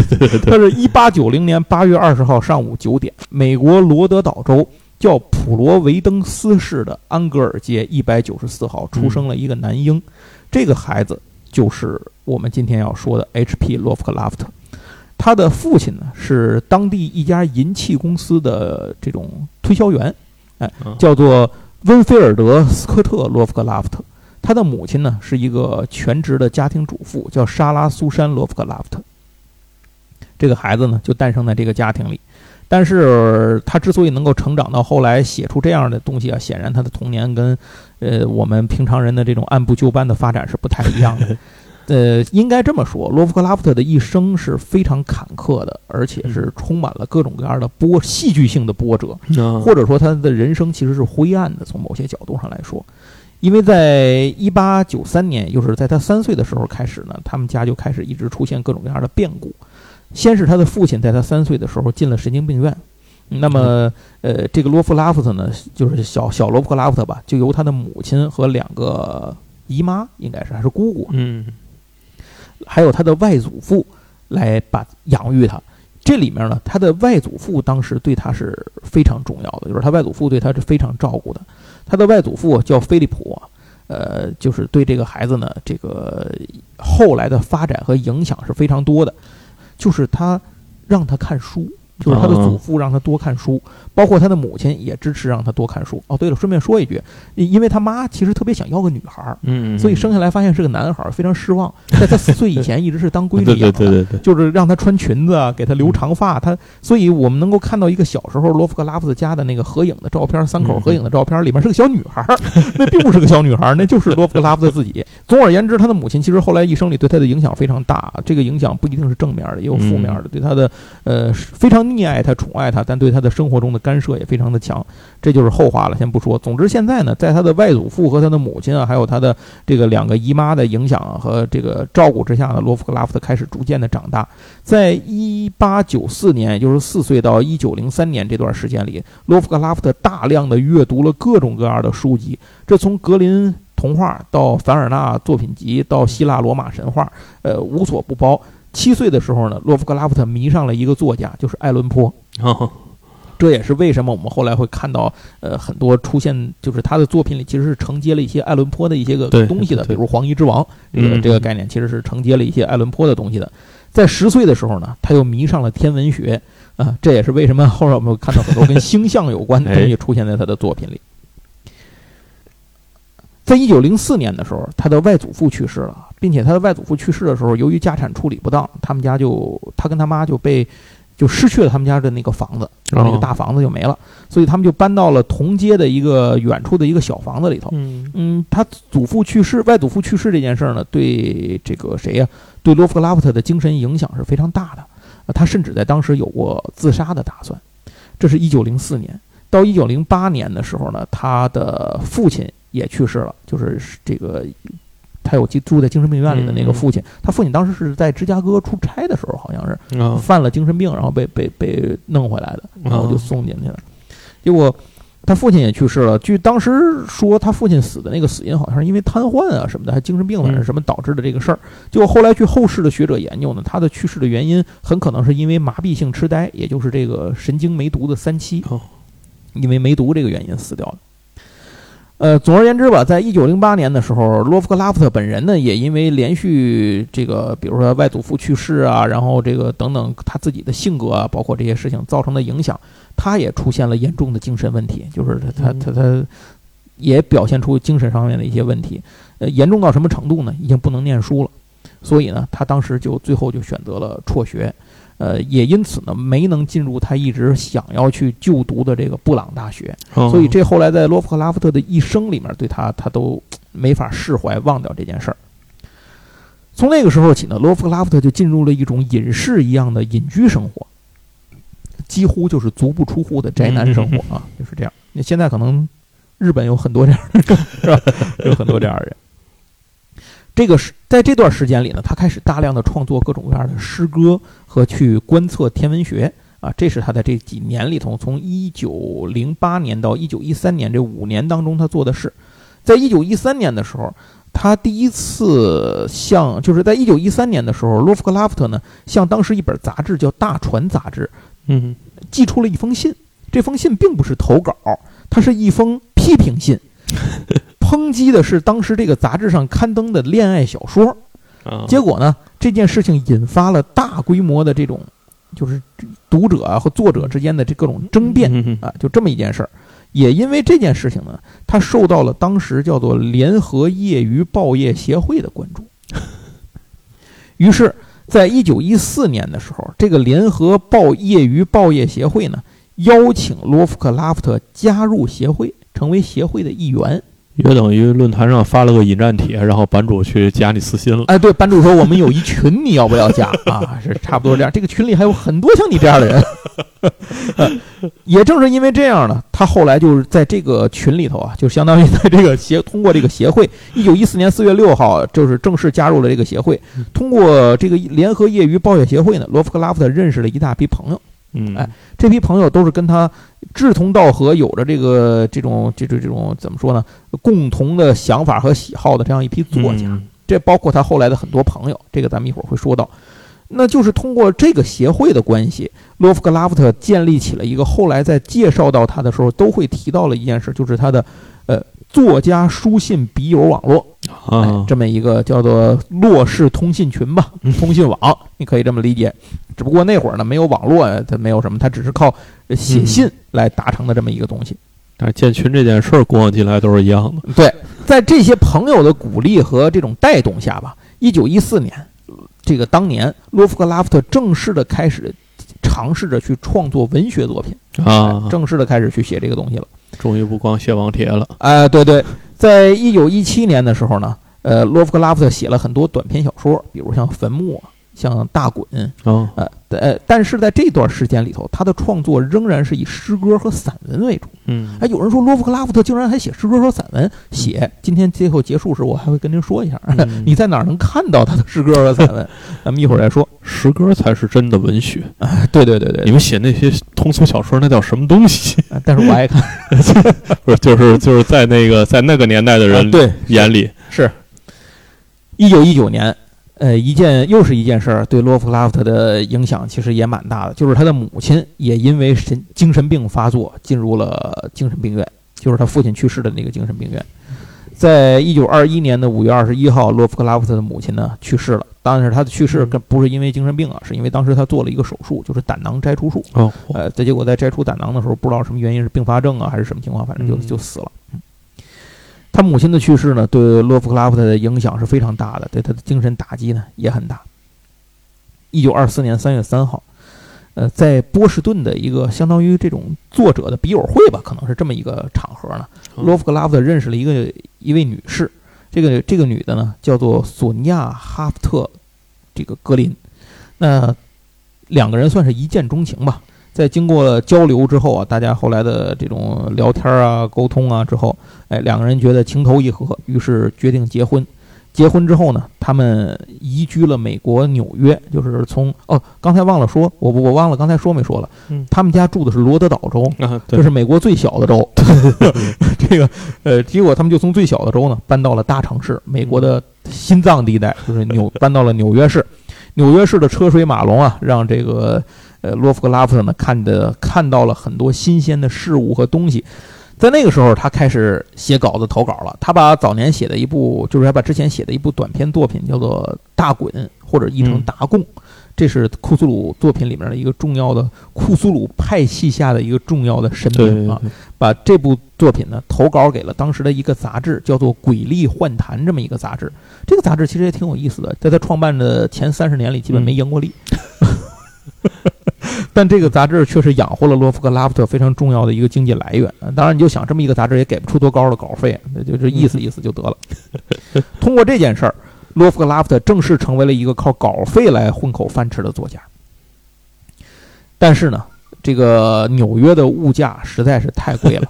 他是一八九零年八月二十号上午九点，美国罗德岛州叫普罗维登斯市的安格尔街一百九十四号出生了一个男婴，这个孩子就是我们今天要说的 H.P. 洛夫克拉夫特。他的父亲呢是当地一家银器公司的这种推销员，哎
嗯，
叫做温菲尔德·斯科特·洛夫克拉夫特。他的母亲呢是一个全职的家庭主妇，叫莎拉·苏珊·洛夫克拉夫特。这个孩子呢就诞生在这个家庭里，但是他之所以能够成长到后来写出这样的东西啊，显然他的童年跟呃我们平常人的这种按部就班的发展是不太一样的。呃，应该这么说，罗夫克拉夫特的一生是非常坎坷的，而且是充满了各种各样的波戏剧性的波折。
啊
或者说他的人生其实是灰暗的，从某些角度上来说，因为在一八九三年，就是在他三岁的时候开始呢，他们家就开始一直出现各种各样的变故。先是他的父亲在他三岁的时候进了神经病院，那么呃，这个罗夫拉夫特呢，就是小小罗夫克拉夫特吧，就由他的母亲和两个姨妈，应该是还是姑姑，
嗯
还有他的外祖父来把养育他。这里面呢，他的外祖父当时对他是非常重要的，就是他外祖父对他是非常照顾的。他的外祖父叫菲利普，呃，就是对这个孩子呢，这个后来的发展和影响是非常多的。就是他让他看书，就是他的祖父让他多看书，包括他的母亲也支持让他多看书。哦，对了，顺便说一句，因因为他妈其实特别想要个女孩儿，
嗯，
所以生下来发现是个男孩儿，非常失望。在他四岁以前一直是当闺
对对
女养的，
对对对，
就是让他穿裙子啊，给他留长发。他，所以我们能够看到一个小时候罗夫克拉夫斯家的那个合影的照片，三口合影的照片，里面是个小女孩儿，那并不是个小女孩儿，那就是罗夫克拉夫斯自己。总而言之，他的母亲其实后来一生里对他的影响非常大，这个影响不一定是正面的，也有负面的，对他的呃非常溺爱他、宠爱他，但对他的生活中的干涉也非常的强。这就是后话了，先不说。总之，现在呢，在他的外祖父和他的母亲啊，还有他的这个两个姨妈的影响和这个照顾之下呢，罗夫克拉夫特开始逐渐的长大。在一八九四年，也就是四岁到一九零三年这段时间里，罗夫克拉夫特大量的阅读了各种各样的书籍，这从格林童话到凡尔纳作品集到希腊罗马神话，呃，无所不包。七岁的时候呢，洛夫克拉夫特迷上了一个作家，就是爱伦坡。
哦，
这也是为什么我们后来会看到，呃，很多出现，就是他的作品里其实是承接了一些爱伦坡的一些个东西的，比如《黄衣之王》这个
嗯
这个概念，其实是承接了一些爱伦坡的东西的。在十岁的时候呢，他又迷上了天文学，啊、这也是为什么后来我们会看到很多跟星象有关的东西出现在他的作品里。在一九零四年的时候，他的外祖父去世了，并且他的外祖父去世的时候，由于家产处理不当，他们家就他跟他妈就被就失去了他们家的那个房子，然后那个
哦
大房子就没了，所以他们就搬到了同街的一个远处的一个小房子里头。
嗯
嗯，他祖父去世，外祖父去世这件事儿呢，对这个谁呀、对洛夫克拉夫特的精神影响是非常大的。呃他甚至在当时有过自杀的打算。这是一九零四年，到一九零八年的时候呢，他的父亲也去世了，就是这个他有住在精神病院里的那个父亲。他父亲当时是在芝加哥出差的时候，好像是
啊
犯了精神病，然后被被被弄回来的，然后就
哦
送进去了。结果他父亲也去世了。据当时说，他父亲死的那个死因好像是因为瘫痪啊什么的，还精神病反正
嗯
什么导致的这个事儿。结果后来据后世的学者研究呢，他的去世的原因很可能是因为麻痹性痴呆，也就是这个神经梅毒的三期
哦，
因为梅毒这个原因死掉的。呃，总而言之吧，在一九零八年的时候，洛夫克拉夫特本人呢，也因为连续这个，比如说外祖父去世啊，然后这个等等他自己的性格啊，包括这些事情造成的影响，他也出现了严重的精神问题，就是他他他他也表现出精神上面的一些问题，呃，严重到什么程度呢？已经不能念书了，所以呢，他当时就最后就选择了辍学，呃，也因此呢，没能进入他一直想要去就读的这个布朗大学。
哦
所以这后来在罗夫克拉夫特的一生里面，对他他都没法释怀忘掉这件事儿。从那个时候起呢，罗夫克拉夫特就进入了一种隐士一样的隐居生活，几乎就是足不出户的宅男生活啊，就是这样。那现在可能日本有很多这样是吧？有很多这样的人。这个是在这段时间里呢，他开始大量的创作各种各样的诗歌和去观测天文学。啊，这是他在这几年里头，从一九零八年到一九一三年这五年当中他做的事。在一九一三年的时候，他第一次向，就是在一九一三年的时候，洛夫克拉夫特呢向当时一本杂志叫《大船》杂志
嗯
寄出了一封信。这封信并不是投稿，它是一封批评信，抨击的是当时这个杂志上刊登的恋爱小说。
啊，
结果呢，这件事情引发了大规模的这种，就是读者啊和作者之间的这各种争辩啊，就这么一件事儿。也因为这件事情呢，他受到了当时叫做联合业余报业协会的关注。于是，在一九一四年的时候，这个联合报业余报业协会呢，邀请罗夫克拉夫特加入协会，成为协会的一员。
约等于论坛上发了个引战帖，然后版主去加你私信了。
哎，对，版主说我们有一群，你要不要加啊？是差不多这样。这个群里还有很多像你这样的人。也正是因为这样呢，他后来就是在这个群里头啊，就相当于在这个协通过这个协会，一九一四年四月六号，就是正式加入了这个协会。通过这个联合业余暴雪协会呢，罗夫克拉夫特认识了一大批朋友。
嗯，
哎这批朋友都是跟他志同道合，有着这个这种这种这种怎么说呢？共同的想法和喜好的这样一批作家。
嗯
这包括他后来的很多朋友，这个咱们一会儿会说到。那就是通过这个协会的关系，洛夫克拉夫特建立起了一个后来在介绍到他的时候都会提到了一件事，就是他的呃作家书信笔友网络，哎
啊，
这么一个叫做洛氏通信群吧，通信网，你可以这么理解。只不过那会儿呢，没有网络，他没有什么，他只是靠呃写信来达成的这么一个东西。
但是建群这件事儿，古往今来都是一样的。
对，在这些朋友的鼓励和这种带动下吧，一九一四年，这个当年洛夫克拉夫特正式的开始尝试着去创作文学作品
啊
哎，正式的开始去写这个东西了。
终于不光写网帖了。
哎、对对，在一九一七年的时候呢，呃，洛夫克拉夫特写了很多短篇小说，比如像《坟墓》啊，像《大滚》，
啊，
呃呃，但是在这段时间里头，他的创作仍然是以诗歌和散文为主。
嗯
哎，有人说洛夫克拉夫特竟然还写诗歌和散文，写。今天最后结束时，我还会跟您说一下，
嗯
你在哪儿能看到他的诗歌和散文？咱们一会儿再说。
诗歌才是真的文学。
哎，对对对对
你们写那些通俗小说，那叫什么东西？
哎但是我爱看。
不是，就是就是在那个在那个年代的人
啊对，
眼里，
是。一九一九年，呃，一件又是一件事儿，对洛夫克拉夫特的影响其实也蛮大的，就是他的母亲也因为神精神病发作进入了精神病院，就是他父亲去世的那个精神病院。在一九二一年的五月二十一号，洛夫克拉夫特的母亲呢去世了。当然是他的去世跟不是因为精神病啊，是因为当时他做了一个手术，就是胆囊摘除术。
哦，
呃，在结果在摘除胆囊的时候，不知道什么原因是并发症啊，还是什么情况，反正就
嗯
就死了。嗯他母亲的去世呢，对洛夫克拉夫特的影响是非常大的，对他的精神打击呢也很大。一九二四年三月三号，呃，在波士顿的一个相当于这种作者的笔友会吧，可能是这么一个场合呢，
嗯
洛夫克拉夫特认识了一个一位女士，这个这个女的呢叫做索尼亚·哈夫特，这个格林。那两个人算是一见钟情吧。在经过了交流之后啊，大家后来的这种聊天啊、沟通啊之后，哎，两个人觉得情投意合，于是决定结婚。结婚之后呢，他们移居了美国纽约，就是从哦，刚才忘了说，我我忘了刚才说没说了，
嗯
他们家住的是罗德岛州，
啊，
这，是美国最小的州。这个呃，结果他们就从最小的州呢搬到了大城市，美国的心脏地带，就是纽搬到了纽约市。纽约市的车水马龙啊，让这个呃洛夫克拉夫特呢看的看到了很多新鲜的事物和东西。在那个时候，他开始写稿子投稿了。他把早年写的一部，就是他把之前写的一部短篇作品叫做《大滚》或者译成
嗯《
达贡》，这是库苏鲁作品里面的一个重要的库苏鲁派系下的一个重要的神
对
明啊。把这部作品呢投稿给了当时的一个杂志，叫做《诡丽幻谈》这么一个杂志。这个杂志其实也挺有意思的，在他创办的前三十年里，基本没赢过利。但这个杂志确实养活了洛夫克拉夫特非常重要的一个经济来源。当然，你就想这么一个杂志也给不出多高的稿费，那就是意思意思就得了。通过这件事儿，洛夫克拉夫特正式成为了一个靠稿费来混口饭吃的作家。但是呢，这个纽约的物价实在是太贵了，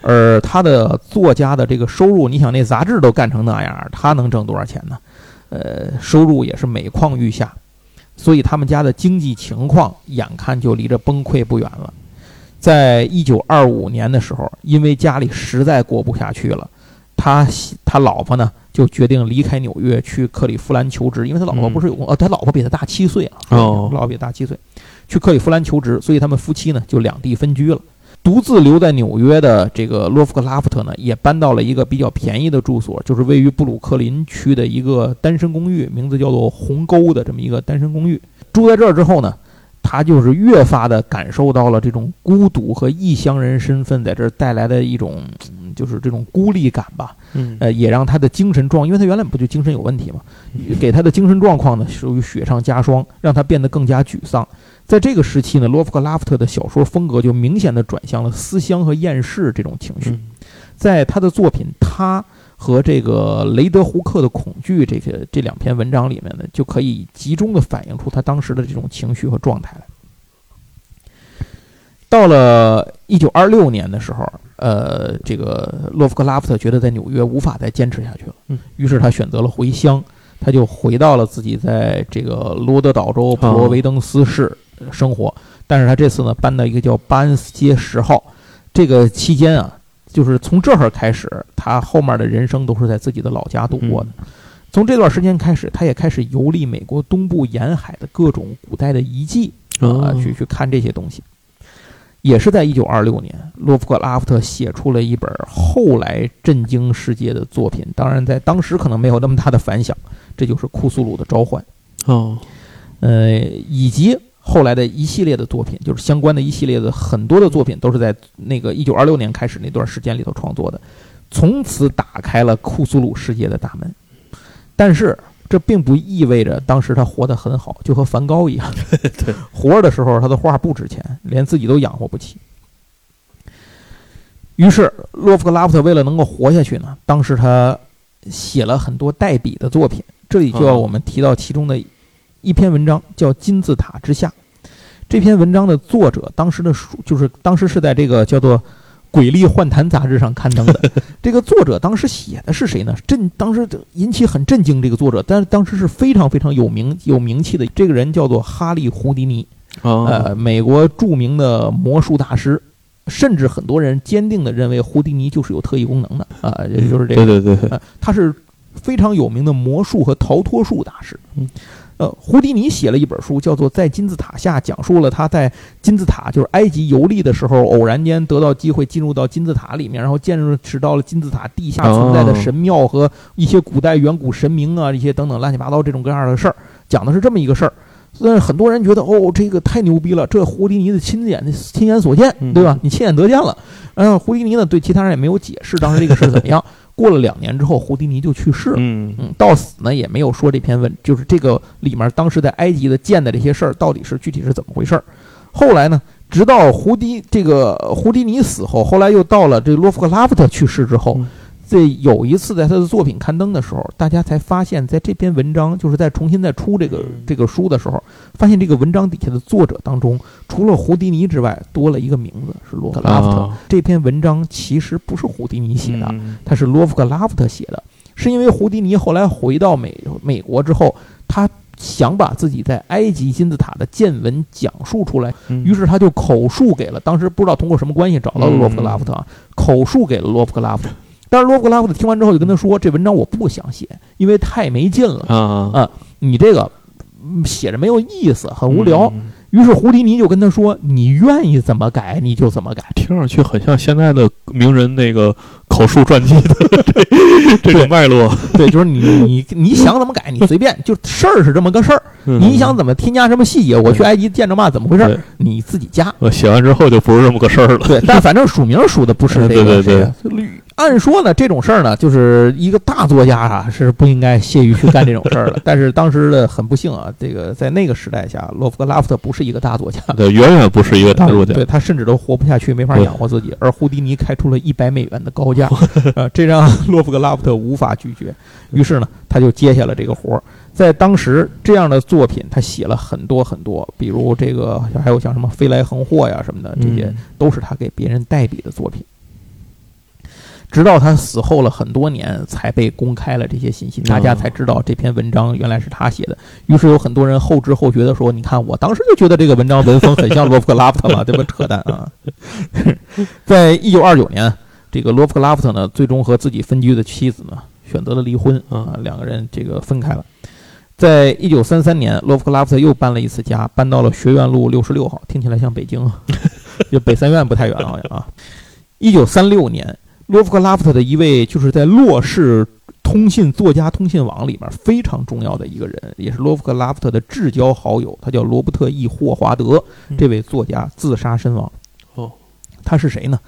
而他的作家的这个收入，你想那杂志都干成那样，他能挣多少钱呢？呃，收入也是每况愈下，所以他们家的经济情况眼看就离着崩溃不远了。在一九二五年的时候，因为家里实在过不下去了，他他老婆呢就决定离开纽约去克利夫兰求职，因为他老婆
嗯
不是有呃，他老婆比他大七岁啊，
哦
老婆比他大七岁，去克利夫兰求职，所以他们夫妻呢就两地分居了。独自留在纽约的这个洛夫克拉夫特呢，也搬到了一个比较便宜的住所，就是位于布鲁克林区的一个单身公寓，名字叫做鸿沟的这么一个单身公寓。住在这儿之后呢，他就是越发的感受到了这种孤独和异乡人身份在这儿带来的一种，嗯就是这种孤立感吧。
嗯
呃，也让他的精神状，因为他原来不就精神有问题嘛，给他的精神状况呢属于雪上加霜，让他变得更加沮丧。在这个时期呢，洛夫克拉夫特的小说风格就明显的转向了思乡和厌世这种情绪。
嗯
在他的作品《他》和这个雷德胡克的《恐惧》这个这两篇文章里面呢，就可以集中的反映出他当时的这种情绪和状态来。到了一九二六年的时候，呃，这个洛夫克拉夫特觉得在纽约无法再坚持下去了，
嗯，
于是他选择了回乡，他就回到了自己在这个罗德岛州普罗维登斯市呃生活。但是他这次呢，搬到一个叫巴恩斯街十号，这个期间啊，就是从这会儿开始，他后面的人生都是在自己的老家度过的。从这段时间开始，他也开始游历美国东部沿海的各种古代的遗迹啊，
哦
去去看这些东西。也是在一九二六年，洛夫克拉夫特写出了一本后来震惊世界的作品，当然在当时可能没有那么大的反响，这就是《库苏鲁的召唤》。
哦，
呃，以及后来的一系列的作品，就是相关的一系列的很多的作品，都是在那个一九二六年开始那段时间里头创作的，从此打开了库苏鲁世界的大门。但是这并不意味着当时他活得很好，就和梵高一样，活着的时候他的画不值钱，连自己都养活不起。于是洛夫克拉夫特为了能够活下去呢，当时他写了很多代笔的作品，这里就要
哦
我们提到其中的一篇文章，叫《金字塔之下》。这篇文章的作者当时的书就是当时是在这个叫做《鬼力幻谈》杂志上刊登的。这个作者当时写的是谁呢？震当时引起很震惊。这个作者，但是当时是非常非常有名有名气的。这个人叫做哈利·胡迪尼，
哦，
呃，美国著名的魔术大师。甚至很多人坚定地认为胡迪尼就是有特异功能的啊、也就是这个
对对对对，
呃，他是非常有名的魔术和逃脱术大师。
嗯，
呃，胡迪尼写了一本书，叫做《在金字塔下》，讲述了他在金字塔就是埃及游历的时候，偶然间得到机会进入到金字塔里面，然后见识到了金字塔地下存在的神庙和一些古代远古神明啊，一些等等乱七八糟这种各样的事儿，讲的是这么一个事儿。但是很多人觉得，哦，这个太牛逼了，这胡迪尼的亲眼亲眼所见，
嗯
对吧？你亲眼得见了。然后胡迪尼呢，对其他人也没有解释当时这个事儿怎么样。过了两年之后，胡迪尼就去世了。
嗯
嗯，到死呢也没有说这篇文，就是这个里面当时在埃及的建的这些事儿到底是具体是怎么回事儿。后来呢，直到胡迪这个胡迪尼死后，后来又到了这个洛夫克拉夫特去世之后
嗯，
这有一次在他的作品刊登的时候，大家才发现，在这篇文章就是在重新再出这个
嗯
这个书的时候，发现这个文章底下的作者当中，除了胡迪尼之外，多了一个名字是洛夫克拉夫特。
啊
这篇文章其实不是胡迪尼写的，
嗯
他是洛夫克拉夫特写的，是因为胡迪尼后来回到美美国之后，他想把自己在埃及金字塔的见闻讲述出来，
嗯
于是他就口述给了当时不知道通过什么关系找到了洛夫克拉夫特啊，口述给了洛夫克拉夫特。但是洛夫克拉夫特听完之后就跟他说：“这文章我不想写，因为太没劲了，
啊
啊你这个嗯写着没有意思，很无聊。
嗯
于是胡迪尼就跟他说：“你愿意怎么改你就怎么改。”
听上去很像现在的名人那个口述传记的 这 这种脉络。
对，就是你你你想怎么改，你随便，就事儿是这么个事儿。
嗯
你想怎么添加什么细节？我去埃及见着嘛，怎么回事儿？你自己加。
我写完之后就不是这么个事儿了。
对，但反正署名署的不是这
对对
个谁啊。按说呢，这种事儿呢，就是一个大作家啊，是不应该屑于去干这种事儿的。但是当时的很不幸啊，这个在那个时代下，洛夫克拉夫特不是一个大作家。
对，远远不是一个大作家。
对他甚至都活不下去，没法养活自己。而胡迪尼开出了一百美元的高价，呃，这让 洛夫克拉夫特无法拒绝。于是呢，他就接下了这个活儿。在当时，这样的作品他写了很多很多，比如这个还有像什么飞来横祸呀什么的，这些
嗯
都是他给别人代笔的作品。直到他死后了很多年，才被公开了这些信息，大家才知道这篇文章原来是他写的。于是有很多人后知后觉的说：“你看，我当时就觉得这个文章文风很像洛夫克拉夫特嘛，对吧？扯淡啊！” 在一九二九年，这个罗夫克拉夫特呢，最终和自己分居的妻子呢选择了离婚啊，两个人这个分开了。在一九三三年，罗夫克拉夫特又搬了一次家，搬到了学院路六十六号，听起来像北京，就北三院不太远好像啊。一九三六年，罗夫克拉夫特的一位就是在洛氏通信作家通信网里面非常重要的一个人，也是罗夫克拉夫特的至交好友，他叫罗伯特 ·E. 霍华德。这位作家自杀身亡。
哦，
他是谁呢？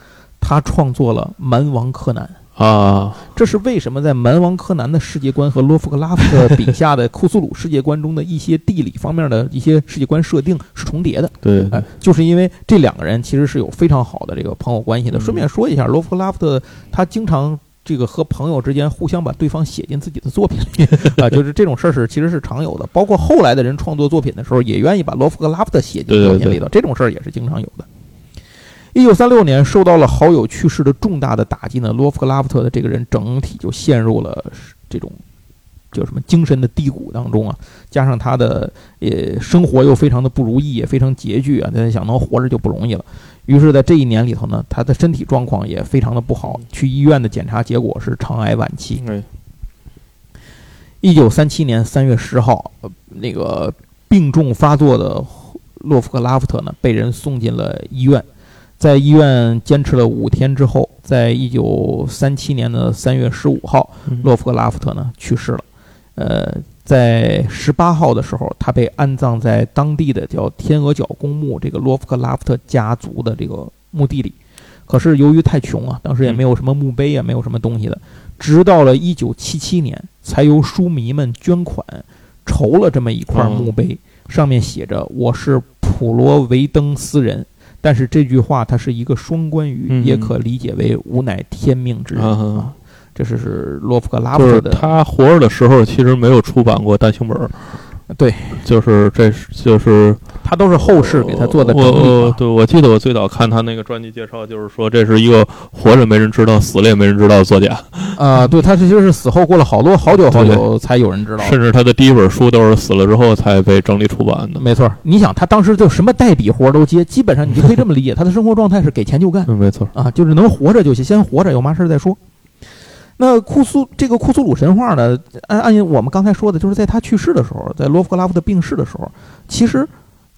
他创作了《蛮王柯南》。
啊，
这是为什么在蛮王柯南的世界观和罗夫克拉夫特笔下的库苏鲁世界观中的一些地理方面的一些世界观设定是重叠的。
对，
哎，就是因为这两个人其实是有非常好的这个朋友关系的。
嗯
顺便说一下，罗夫克拉夫特他经常这个和朋友之间互相把对方写进自己的作品里 啊，就是这种事儿是其实是常有的。包括后来的人创作作品的时候，也愿意把罗夫克拉夫特写进作品里头，这种事儿也是经常有的。一九三六年，受到了好友去世的重大的打击呢，洛夫克拉夫特的这个人整体就陷入了这种叫什么精神的低谷当中啊。加上他的呃生活又非常的不如意，也非常拮据啊，他想能活着就不容易了。于是，在这一年里头呢，他的身体状况也非常的不好，去医院的检查结果是肠癌晚期。
哎，
一九三七年三月十号，呃那个病重发作的洛夫克拉夫特呢，被人送进了医院，在医院坚持了五天之后，在一九三七年的三月十五号，
嗯
洛夫克拉夫特呢去世了。呃，在十八号的时候，他被安葬在当地的叫天鹅角公墓这个洛夫克拉夫特家族的这个墓地里。可是由于太穷啊，当时也没有什么墓碑啊，没有什么东西的。直到了一九七七年，才由书迷们捐款筹了这么一块墓碑，上面写着“我是普罗维登斯人”。但是这句话它是一个双关语，
嗯
也可理解为“吾乃天命之人”。这是是洛夫克拉夫的，
他活着的时候，其实没有出版过单行本儿。
对，
就是这是就是
他都是后世给他做的整
我。我对，我记得我最早看他那个专辑介绍，就是说这是一个活着没人知道，死了也没人知道的作家，
啊，对他其实是死后过了好多好久好久才有人知道。
甚至他的第一本书都是死了之后才被整理出版的。
没错，你想他当时就什么代笔活都接，基本上你就可以这么理解，他的生活状态是给钱就干
嗯，没错。
啊，就是能活着就行，先活着，有嘛事儿再说。那库苏这个库苏鲁神话呢，按按我们刚才说的，就是在他去世的时候，在罗夫克拉夫特病逝的时候，其实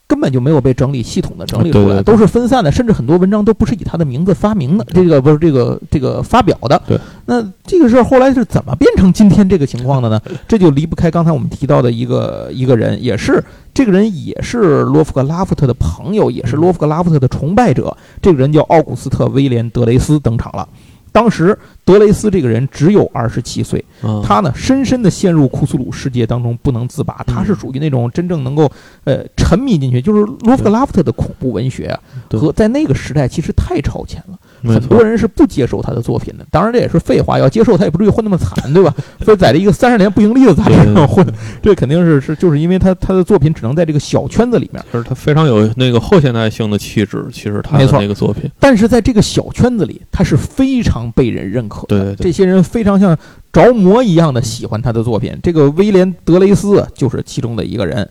根本就没有被整理系统的整理出来，
对对对
都是分散的，甚至很多文章都不是以他的名字发明的，这个不是这个这个发表的。
对，
那这个事儿后来是怎么变成今天这个情况的呢？这就离不开刚才我们提到的一个一个人，也是这个人也是罗夫克拉夫特的朋友，也是罗夫克拉夫特的崇拜者。这个人叫奥古斯特·威廉·德雷斯登场了。当时德雷斯这个人只有二十七岁，
嗯，
他呢深深的陷入库苏鲁世界当中不能自拔。他是属于那种真正能够呃沉迷进去，就是洛夫克拉夫特的恐怖文学啊，和在那个时代其实太超前了。
没错
很多。人是不接受他的作品的。当然这也是废话，要接受他也不至于混那么惨，对吧？所以在这一个三十年不盈利的杂志上混，这 肯定是是就是因为他他的作品只能在这个小圈子里面。
就是他非常有那个后现代性的气质，其实他的
没错
那个作品，
但是在这个小圈子里，他是非常被人认可的。
对对对
这些人非常像着魔一样的喜欢他的作品。这个威廉·德雷斯啊就是其中的一个人。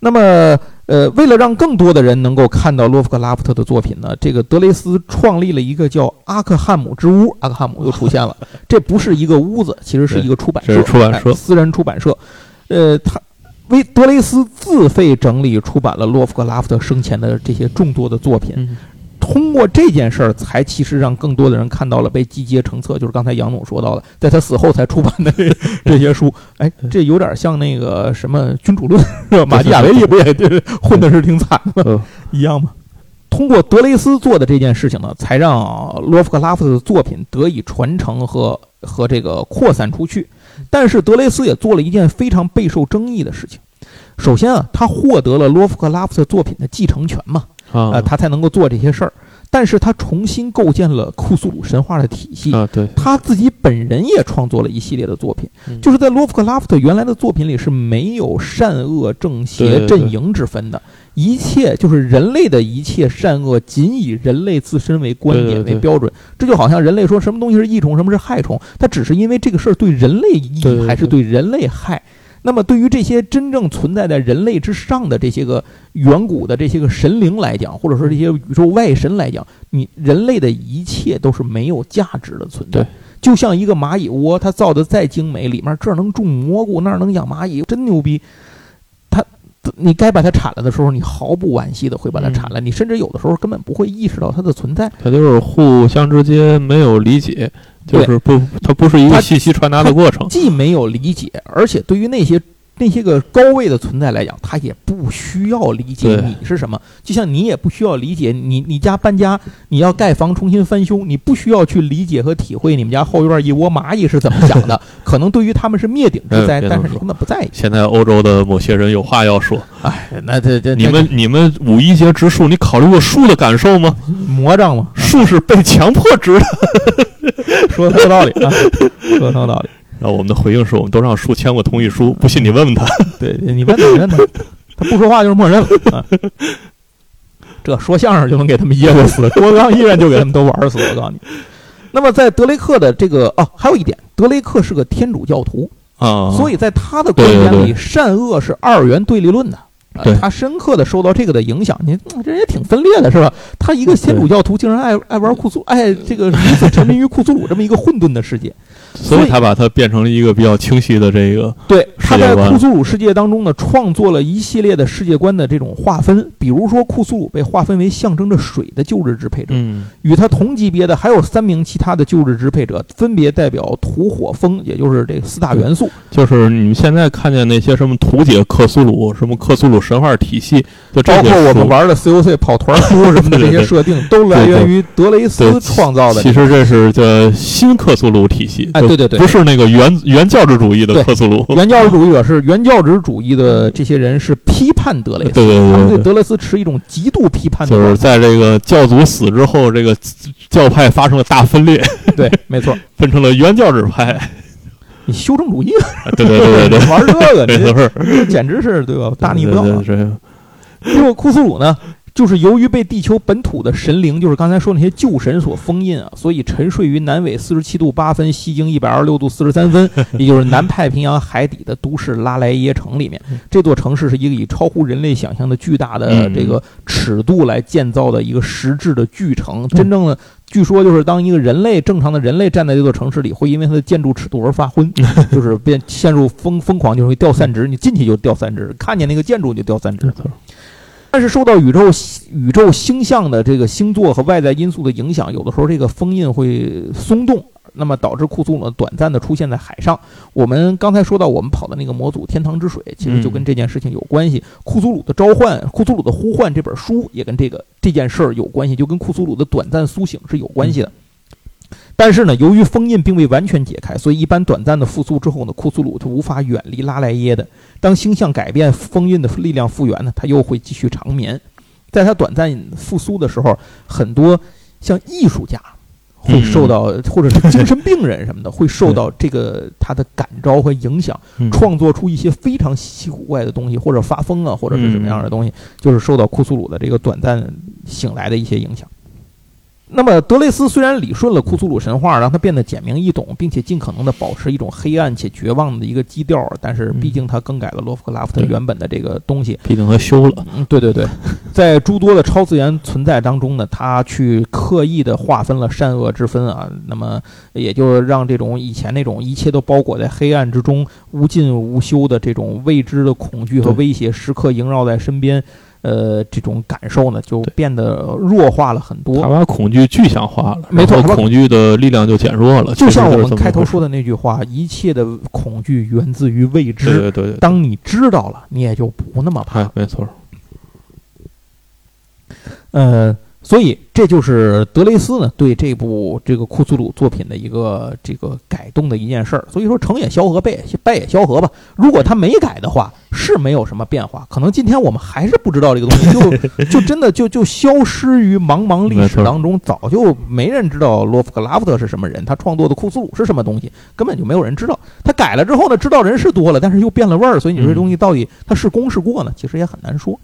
那么，呃，为了让更多的人能够看到洛夫克拉夫特的作品呢，这个德雷斯创立了一个叫阿克汉姆之屋。阿克汉姆又出现了，这不是一个屋子，其实是一个出版社，
是出版社
哎私人出版社。呃，他为德雷斯自费整理出版了洛夫克拉夫特生前的这些众多的作品。
嗯，
通过这件事儿，才其实让更多的人看到了被集结成册，就是刚才杨总说到的，在他死后才出版的这 这些书。哎，这有点像那个什么君主论，是吧？马基雅维利不也就是混的是挺惨的一样吗？通过德雷斯做的这件事情呢，才让洛夫克拉夫特的作品得以传承和和这个扩散出去。但是德雷斯也做了一件非常备受争议的事情。首先啊，他获得了洛夫克拉夫特作品的继承权嘛，
啊
呃，他才能够做这些事儿。但是他重新构建了库苏鲁神话的体系，
啊，对，
他自己本人也创作了一系列的作品，
嗯
就是在罗夫克拉夫特原来的作品里是没有善恶正邪阵营之分的，一切就是人类的一切善恶仅以人类自身为观点为标准。这就好像人类说什么东西是益虫，什么是害虫，它只是因为这个事儿对人类益还是对人类害。那么，对于这些真正存在在人类之上的这些个远古的这些个神灵来讲，或者说这些宇宙外神来讲，你人类的一切都是没有价值的存在
对。
就像一个蚂蚁窝，它造的再精美，里面这儿能种蘑菇，那儿能养蚂蚁，真牛逼。它，你该把它铲了的时候，你毫不惋惜的会把它铲了。你甚至有的时候根本不会意识到它的存在。
它就是互相之间没有理解，就是不，它不是一个信息传达的过程。
既没有理解，而且对于那些那些个高位的存在来讲，他也不需要理解你是什么，就像你也不需要理解你你家搬家，你要盖房重新翻修，你不需要去理解和体会你们家后院一窝蚂蚁是怎么想的，可能对于他们是灭顶之灾，但是你根本不在意。
现在欧洲的某些人有话要说，
哎，那这这
你们你们五一节植树，你考虑过树的感受吗？
魔障吗，
树是被强迫植的。
说的很有道理啊，说的很有道理。
然后我们的回应是我们都让树签过同意书，不信你问问他。
对，你问他，你问他，他不说话就是默认了啊。这说相声就能给他们噎过死，郭德纲一人就给他们都玩死。我告诉你。那么在德雷克的这个哦，还有一点，德雷克是个天主教徒，
啊，
所以在他的观点里，善恶是二元对立论的。他深刻的受到这个的影响，您嗯这人也挺分裂的，是吧？他一个天主教徒，竟然爱爱玩库苏，爱这个如此沉迷于库苏鲁这么一个混沌的世界。
所以他把它变成了一个比较清晰的这个，
对，他在库苏鲁世界当中呢，创作了一系列的世界观的这种划分，比如说库苏鲁被划分为象征着水的旧日支配者，
嗯，
与他同级别的还有三名其他的旧日支配者，分别代表土、火、风，也就是这四大元素。
就是你们现在看见那些什么图解克苏鲁、什么克苏鲁神话体系，就
包括我们玩的 COC 跑团书什么的这些设定，都来源于德雷斯创造的。
其实这是叫新克苏鲁体系，
哎，对对对
不，是那个原原教旨主义的
对
克苏鲁。
原教旨主义者是原教旨主义的这些人是批判德雷斯，
对对对
他们对德雷斯持一种极度批判的
就是。在这个教祖死之后，这个教派发生了大分裂，
对，没错，
分成了原教旨派。
你修正主义，
对对对对对，
玩这个，简直是对吧？大逆不道啊！
对对对
结果库苏鲁呢，就是由于被地球本土的神灵，就是刚才说那些旧神所封印啊，所以沉睡于南纬四十七度八分、西经一百二十六度四十三分，也就是南太平洋海底的都市拉莱耶城里面。这座城市是一个以超乎人类想象的巨大的
嗯
这个尺度来建造的一个实质的巨城。真正的，据说就是当一个人类正常的人类站在这座城市里，会因为它的建筑尺度而发昏，就是变陷入疯疯狂，就会掉散值。你进去就掉散值，看见那个建筑你就掉散值
没。错儿。
但是受到宇宙宇宙星象的这个星座和外在因素的影响，有的时候这个封印会松动，那么导致库苏鲁短暂的出现在海上。我们刚才说到我们跑的那个模组《天堂之水》，其实就跟这件事情有关系。库苏鲁的召唤、库苏鲁的呼唤这本书也跟这个这件事儿有关系，就跟库苏鲁的短暂苏醒是有关系的。但是呢，由于封印并未完全解开，所以一般短暂的复苏之后呢，库苏鲁就无法远离拉莱耶的。当星象改变，封印的力量复原呢，他又会继续长眠。在他短暂复苏的时候，很多像艺术家会受到，或者是精神病人什么的，会受到这个他的感召和影响，
嗯
创作出一些非常稀奇古怪的东西，或者发疯啊，或者是什么样的东西，就是受到库苏鲁的这个短暂醒来的一些影响。那么德雷斯虽然理顺了库苏鲁神话，让它变得简明易懂，并且尽可能的保持一种黑暗且绝望的一个基调，但是毕竟他更改了洛夫克拉夫特原本的这个东西。
毕竟他修了，
嗯，对对对，在诸多的超自然存在当中呢，他去刻意的划分了善恶之分啊，那么也就让这种以前那种一切都包裹在黑暗之中、无尽无休的这种未知的恐惧和威胁时刻萦绕在身边，呃，这种感受呢，就变得弱化了很多
他。把恐惧具象化了，
没错
恐惧的力量就减弱了。
就像我们开头说的那句话，一切的恐惧源自于未知。
对对对对，
当你知道了，你也就不那么怕。
哎，没错儿，
呃，所以这就是德雷斯呢对这部这个库苏鲁作品的一个这个改动的一件事儿。所以说成也萧何，败也败也萧何吧。如果他没改的话，是没有什么变化。可能今天我们还是不知道这个东西，就 就真的就就消失于茫茫历史当中，早就没人知道洛夫克拉夫特是什么人，他创作的库苏鲁是什么东西，根本就没有人知道。他改了之后呢，知道人是多了，但是又变了味儿，所以你说这东西到底它是功是过呢？其实也很难说。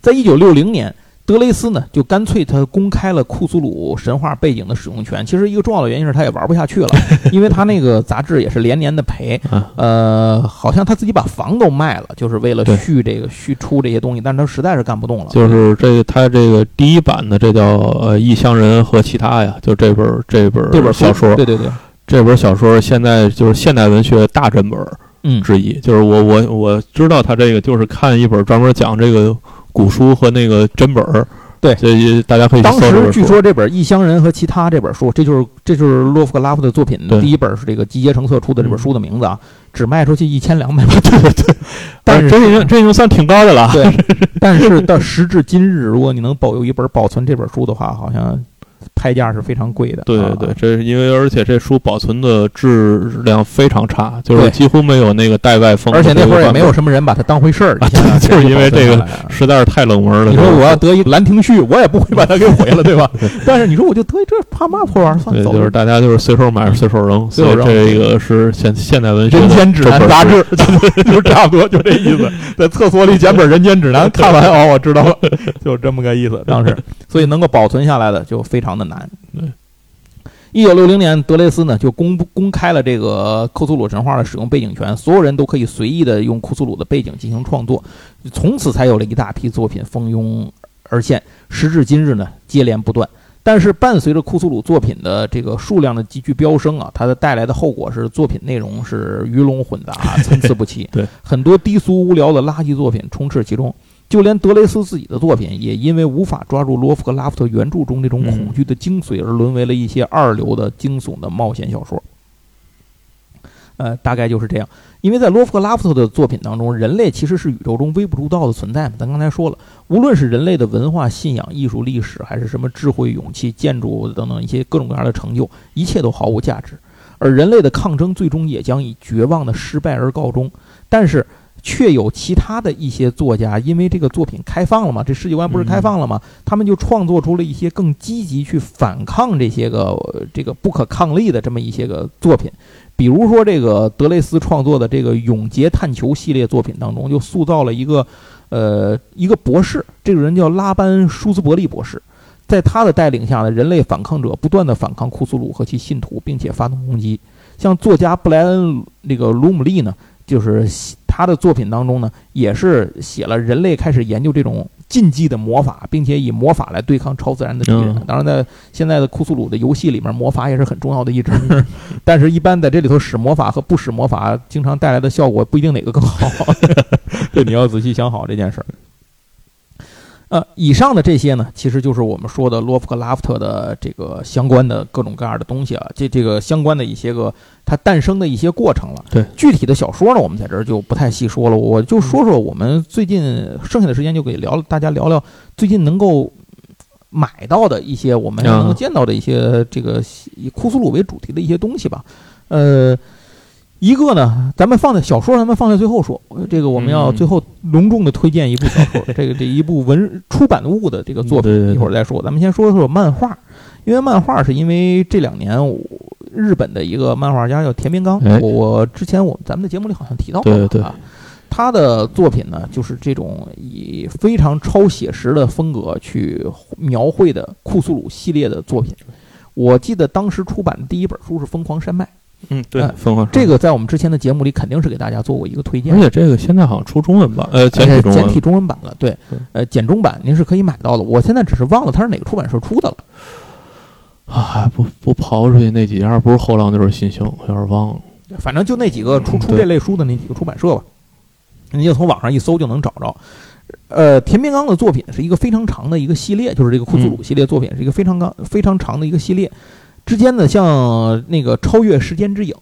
在一九六零年，德雷斯呢就干脆他公开了库苏鲁神话背景的使用权。其实一个重要的原因是他也玩不下去了，因为他那个杂志也是连年的赔，
啊，
呃，好像他自己把房都卖了，就是为了
对
续这个续出这些东西，但是他实在是干不动了。
就是这个他这个第一版的，这叫呃《异乡人》和其他呀，就这本这本
这本
小说，
对对对，
这本小说现在就是现代文学大珍本
嗯，
之一。就是我我我知道他这个就是看一本专门讲这个古书和那个真本儿，
对
所以大家可以去
当时据。说这本《异乡人和其他》这本书，这就是这就是洛夫克拉夫的作品
的
第一本是这个集结成册出的这本书的名字啊，只卖出去一千两百本。
对对，
但是
这已经 这已经算挺高的了。
对，但是到 时至今日，如果你能保有一本保存这本书的话，好像拍价是非常贵的。啊
对对对，这是因为而且这书保存的质量非常差，就是几乎没有那个带外封
而且。那会儿也没有什么人把它当回事儿，
就是因为这个实在是太冷门了。
你说我要得一兰亭序，我也不会把它给毁了，对吧？但是你说我就得一这怕嘛破玩意儿，算
对，就是大家就是随手买随手扔，
随手扔
所以这个是现现代文学
人间指南杂志，就差不多就这意思。在厕所里捡本人间指南，看完哦，我知道了，就这么个意思。当时，所以能够保存下来的就非常的难
对。
一九六零年，德雷斯呢就公布公开了这个库苏鲁神话的使用背景权，所有人都可以随意的用库苏鲁的背景进行创作，从此才有了一大批作品蜂拥而现。时至今日呢，接连不断。但是伴随着库苏鲁作品的这个数量的急剧飙升啊，它的带来的后果是作品内容是鱼龙混杂、参差不齐。
对，
很多低俗无聊的垃圾作品充斥其中。就连德雷斯自己的作品，也因为无法抓住罗夫克拉夫特原著中那种恐惧的精髓，而沦为了一些二流的惊悚的冒险小说。呃，大概就是这样。因为在罗夫克拉夫特的作品当中，人类其实是宇宙中微不足道的存在嘛。咱刚才说了，无论是人类的文化、信仰、艺术、历史，还是什么智慧、勇气、建筑等等一些各种各样的成就，一切都毫无价值。而人类的抗争最终也将以绝望的失败而告终。但是，却有其他的一些作家，因为这个作品开放了嘛，这世界观不是开放了吗？他们就创作出了一些更积极去反抗这些个呃这个不可抗力的这么一些个作品。比如说，这个德雷斯创作的这个《永劫探求》系列作品当中，就塑造了一个，呃，一个博士，这个人叫拉班·舒兹伯利博士，在他的带领下呢，人类反抗者不断的反抗库苏鲁和其信徒，并且发动攻击。像作家布莱恩那个卢姆利呢，就是他的作品当中呢，也是写了人类开始研究这种禁忌的魔法，并且以魔法来对抗超自然的敌人。
嗯
当然，在现在的库苏鲁的游戏里面，魔法也是很重要的一支。但是，一般在这里头使魔法和不使魔法，经常带来的效果不一定哪个更好。对，你要仔细想好这件事儿。呃，以上的这些呢，其实就是我们说的洛夫克拉夫特的这个相关的各种各样的东西啊，这这个相关的一些个它诞生的一些过程了。
对，
具体的小说呢，我们在这儿就不太细说了，我就说说我们最近剩下的时间就给聊大家聊聊最近能够买到的一些我们能够
啊
见到的一些这个以库苏鲁为主题的一些东西吧。呃，一个呢，咱们放在小说，咱们放在最后说。这个我们要
嗯
最后隆重的推荐一部小说，这个这一部文出版物的这个作品，
对对对
一会儿再说。咱们先说说漫画，因为漫画是因为这两年我日本的一个漫画家叫田边刚，
哎
我我之前我咱们的节目里好像提到过
对对
啊。他的作品呢，就是这种以非常超写实的风格去描绘的库苏鲁系列的作品。我记得当时出版的第一本书是《疯狂山脉》，
嗯，对
哎，
凤凰
这个在我们之前的节目里肯定是给大家做过一个推荐
而。且这个现在好像出中文版，呃，简体中文
呃简体中文版了，对
对，
呃，简中版您是可以买到的。我现在只是忘了它是哪个出版社出的了。
啊，不不刨出去那几家，不是后浪就是新星，我有点忘了。
反正就那几个出出这类书的那几个出版社吧，你就从网上一搜就能找着。呃，田边刚的作品是一个非常长的一个系列，就是这个库苏鲁系列作品是一个非常刚非常长的一个系列。之间呢，像那个《超越时间之影》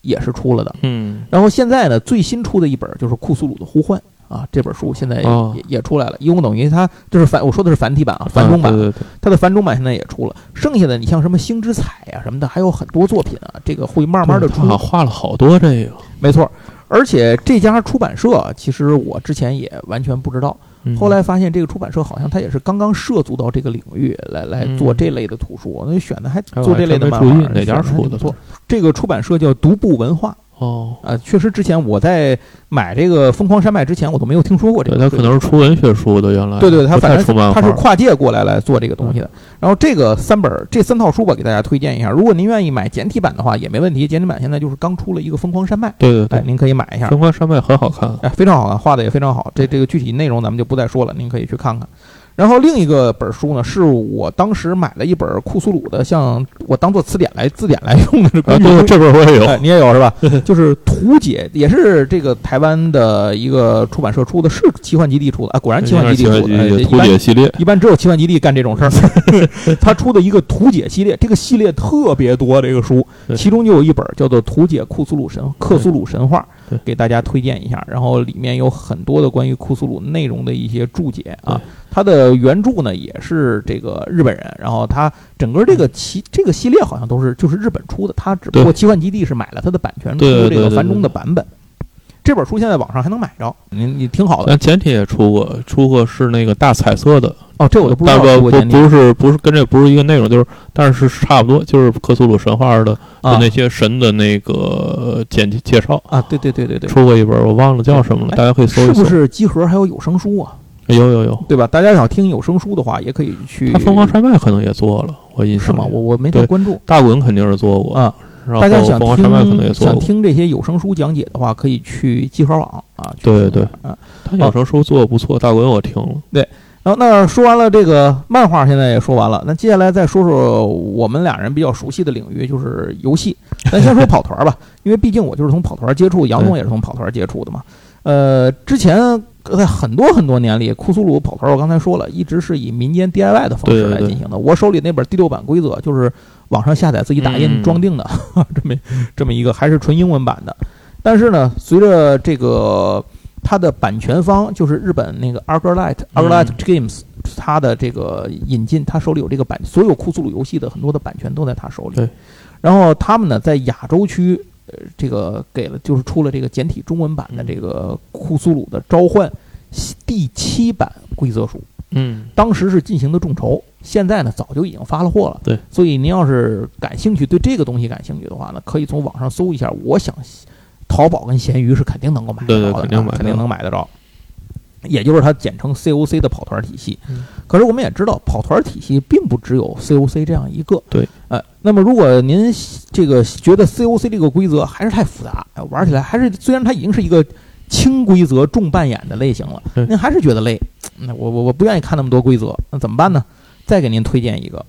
也是出了的。
嗯，
然后现在呢，最新出的一本就是《库苏鲁的呼唤》啊，这本书现在也、
哦
也也出来了，一共等于它就是繁，我说的是繁体版啊，繁中版，
啊对对对，
它的繁中版现在也出了。剩下的你像什么星之彩啊什么的，还有很多作品啊，这个会慢慢的出
画了好多这个。
没错，而且这家出版社其实我之前也完全不知道，
嗯
后来发现这个出版社好像他也是刚刚涉足到这个领域来来做
嗯
这类的图书，那选的还做这类的
还
漫画，
真没注意哪家出的
不错。这个出版社叫独步文化。
哦，
啊，确实，之前我在买这个《疯狂山脉》之前，我都没有听说过这
对
个。
他可能是出文学书的，原来
对对，他
不
反正他是跨界过来来做这个东西的。然后这个三本儿这三套书吧，给大家推荐一下。如果您愿意买简体版的话，也没问题。简体版现在就是刚出了一个《疯狂山脉》，哎，
对对对，
您可以买一下。
疯狂山脉很好看，
哎，非常好看，画的也非常好。这这个具体内容咱们就不再说了，您可以去看看。然后另一个本书呢，是我当时买了一本库苏鲁的，像我当做词典来字典来用的这
啊。这本我也有。
哎，你也有是吧？就是图解，也是这个台湾的一个出版社出的，是奇幻基地出的啊。果然奇幻基地出的，哎
图解系列，
一般只有奇幻基地干这种事儿。他出的一个图解系列，这个系列特别多，这个书其中就有一本叫做《图解库苏鲁神克苏鲁神话
对》，
给大家推荐一下。然后里面有很多的关于库苏鲁内容的一些注解啊
对。
它的原著呢也是这个日本人，然后它整个这个奇这个系列好像都是就是日本出的，它只不过奇幻基地是买了它的版权，出这个繁中的
对
版本。这本书现在网上还能买着，你你挺好的
咱简体也出过，出过是那个大彩色的，
哦，这我都不知道
但不不是不是跟这不是一个内容，就是但是是差不多，就是克苏鲁神话的那些神的那个简介介绍。
啊，对对对对对，
出过一本，我忘了叫什么了，
哎
大家可以搜一搜。
是不是集合还有有声书啊？
有有有，
对吧？大家想听有声书的话，也可以去。
他凤凰山脉可能也做了，我印象
是吗？我我没太
对
关注
大滚肯定是做过，
啊。
然后
大家想听
做。
想听这些有声书讲解的话，可以去集合网啊。对
对对
啊。
他有声书做的不错，大滚我听了。
对然后那说完了这个漫画，现在也说完了。那接下来再说说我们俩人比较熟悉的领域，就是游戏。咱先说跑团吧，因为毕竟我就是从跑团接触，杨总也是从跑团接触的嘛。呃，之前在很多很多年里，库苏鲁跑团我刚才说了，一直是以民间 DIY 的方式来进行的。我手里那本第六版规则就是网上下载自己打印
嗯
装订的，这么这么一个还是纯英文版的。但是呢，随着这个它的版权方就是日本那个 Arclight
嗯
Arclight Games，它的这个引进，他手里有这个版，所有库苏鲁游戏的很多的版权都在他手里。
对。
然后他们呢，在亚洲区，呃，这个给了就是出了这个简体中文版的这个库苏鲁的召唤第七版规则书。
嗯，
当时是进行的众筹，现在呢早就已经发了货了。
对，
所以您要是感兴趣，对这个东西感兴趣的话呢，可以从网上搜一下。我想，淘宝跟闲鱼是肯定能够买得着的，
对对肯定买
肯定能买得着。也就是它简称 COC 的跑团体系。
嗯
可是我们也知道，跑团体系并不只有 COC 这样一个。
对，
呃，那么如果您这个觉得 COC 这个规则还是太复杂，哎玩起来还是虽然它已经是一个轻规则重扮演的类型了，您还是觉得累。那我我我不愿意看那么多规则，那怎么办呢？再给您推荐一个，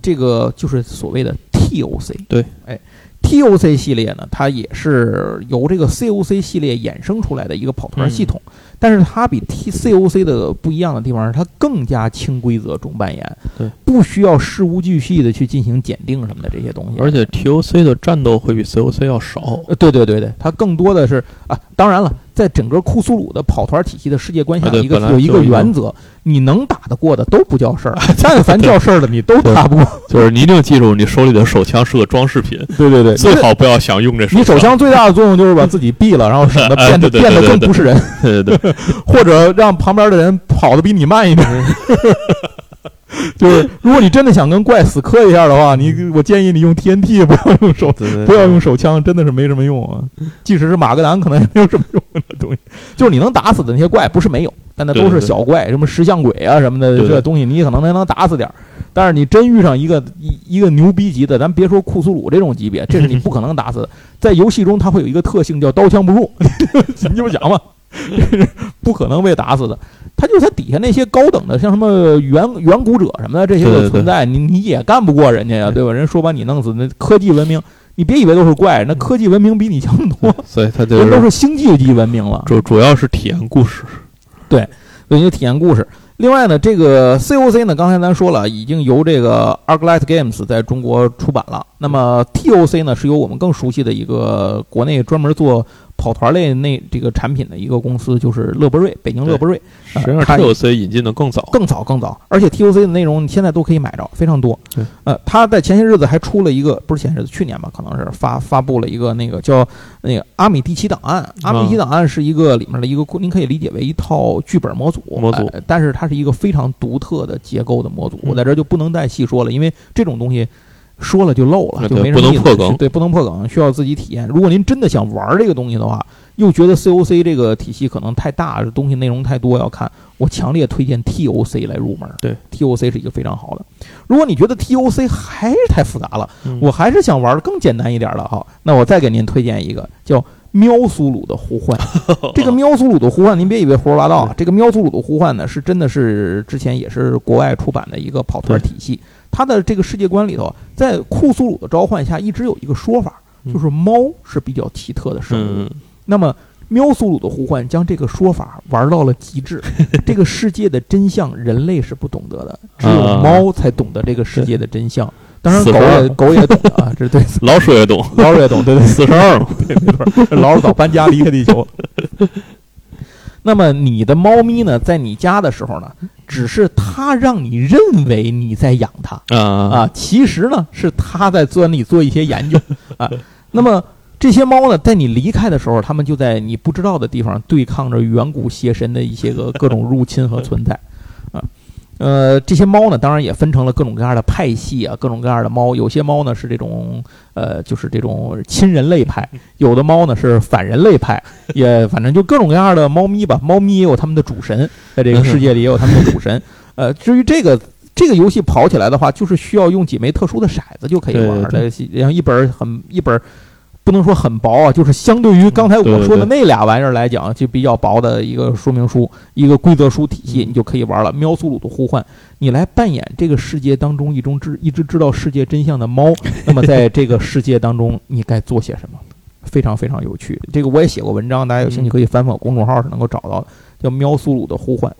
这个就是所谓的 TOC。
对，
哎，TOC 系列呢，它也是由这个 COC 系列衍生出来的一个跑团系统，但是它比 TCOC 的不一样的地方是，它更加轻规则重扮演，
对，
不需要事无巨细的去进行检定什么的这些东西，
而且 TOC 的战斗会比 COC 要少。
呃，对对对对，它更多的是啊，当然了，在整个库苏鲁的跑团体系的世界观下，一个有一个原则，你能打得过的都不叫事儿，但凡叫事儿 的你都打不过。
就是你一定记住，你手里的手枪是个装饰品，
对对对，
最好不要想用这
你手枪最大的作用就是把自己毙了，然后 省得变得变得更不是人，
对对对，
或者让旁边的人跑得比你慢一点。就是如果你真的想跟怪死磕一下的话，你我建议你用 TNT，不要用手
对对
不要用手枪，真的是没什么用啊。即使是马格南，可能也没有什么用的东西。就是你能打死的那些怪，不是没有，但那都是小怪，什么石像鬼啊什么的，这东西你可能还能打死点儿。但是你真遇上一个一一个牛逼级的，咱别说库苏鲁这种级别，这是你不可能打死的。在游戏中，它会有一个特性叫刀枪不入，你就讲吧，不可能被打死的。他就是它底下那些高等的，像什么远远古者什么的这些
对对对
个存在，你你也干不过人家呀，对吧？人说把你弄死，那科技文明，你别以为都是怪，那科技文明比你强多，
所以它就
人都
是
是星际级文明了。
主主要是体验故事。
有一些体验故事。另外呢，这个 COC 呢，刚才咱说了，已经由这个 Arclight Games 在中国出版了。那么 TOC 呢，是由我们更熟悉的一个国内专门做跑团类那这个产品的一个公司，就是乐博瑞，北京乐博瑞。
实际上
它
TOC 引进的更早。
更早更早，而且 TOC 的内容你现在都可以买着，非常多
对。
呃，他在前些日子还出了一个，不是前些日子，去年吧，可能是发发布了一个那个叫那个阿米第七档案。阿米第七档案是一个里面的一个，您可以理解为一套剧本模组，
模组
呃但是它是一个非常独特的结构的模组。
嗯
我在这儿就不能再细说了，因为这种东西。说了就漏了，就没什么意思
不能破梗
对，不能破梗，需要自己体验。如果您真的想玩这个东西的话，又觉得 COC 这个体系可能太大，这东西内容太多要看，我强烈推荐 TOC 来入门。
对
，TOC 是一个非常好的。如果你觉得 TOC 还是太复杂了，
嗯
我还是想玩更简单一点的哈，那我再给您推荐一个叫喵苏鲁的呼唤。这个喵苏鲁的呼唤，您别以为胡说八道啊，这个喵苏鲁的呼唤呢，是真的是之前也是国外出版的一个跑团体系。它的这个世界观里头，在库苏鲁的召唤下，一直有一个说法，
嗯。
就是猫是比较奇特的生物。
嗯，
那么，喵苏鲁的呼唤将这个说法玩到了极致。这个世界的真相，人类是不懂得的，只有
啊
猫才懂得这个世界的真相。当然，狗也狗也懂啊，这对，
老鼠也懂，
老鼠也懂，对对
四十二嘛，
对，没错，老鼠早搬家离开地球。了。那么你的猫咪呢，在你家的时候呢，只是它让你认为你在养它，
啊
啊，其实呢是它在钻里做一些研究 啊。那么这些猫呢，在你离开的时候，它们就在你不知道的地方对抗着远古邪神的一些个各种入侵和存在啊。呃，这些猫呢，当然也分成了各种各样的派系啊，各种各样的猫。有些猫呢是这种呃，就是这种亲人类派；有的猫呢是反人类派，也反正就各种各样的猫咪吧。猫咪也有他们的主神，在这个世界里也有他们的主神。呃，至于这个这个游戏跑起来的话，就是需要用几枚特殊的骰子就可以玩的，然后一本很一本儿不能说很薄啊，就是相对于刚才我说的那俩玩意儿来讲，就比较薄的一个说明书、一个规则书体系，你就可以玩了。喵苏鲁的呼唤，你来扮演这个世界当中一种知一直知道世界真相的猫，那么在这个世界当中，你该做些什么？非常非常有趣，这个我也写过文章，大家有兴趣可以翻翻我公众号是能够找到的，叫《喵苏鲁的呼唤》。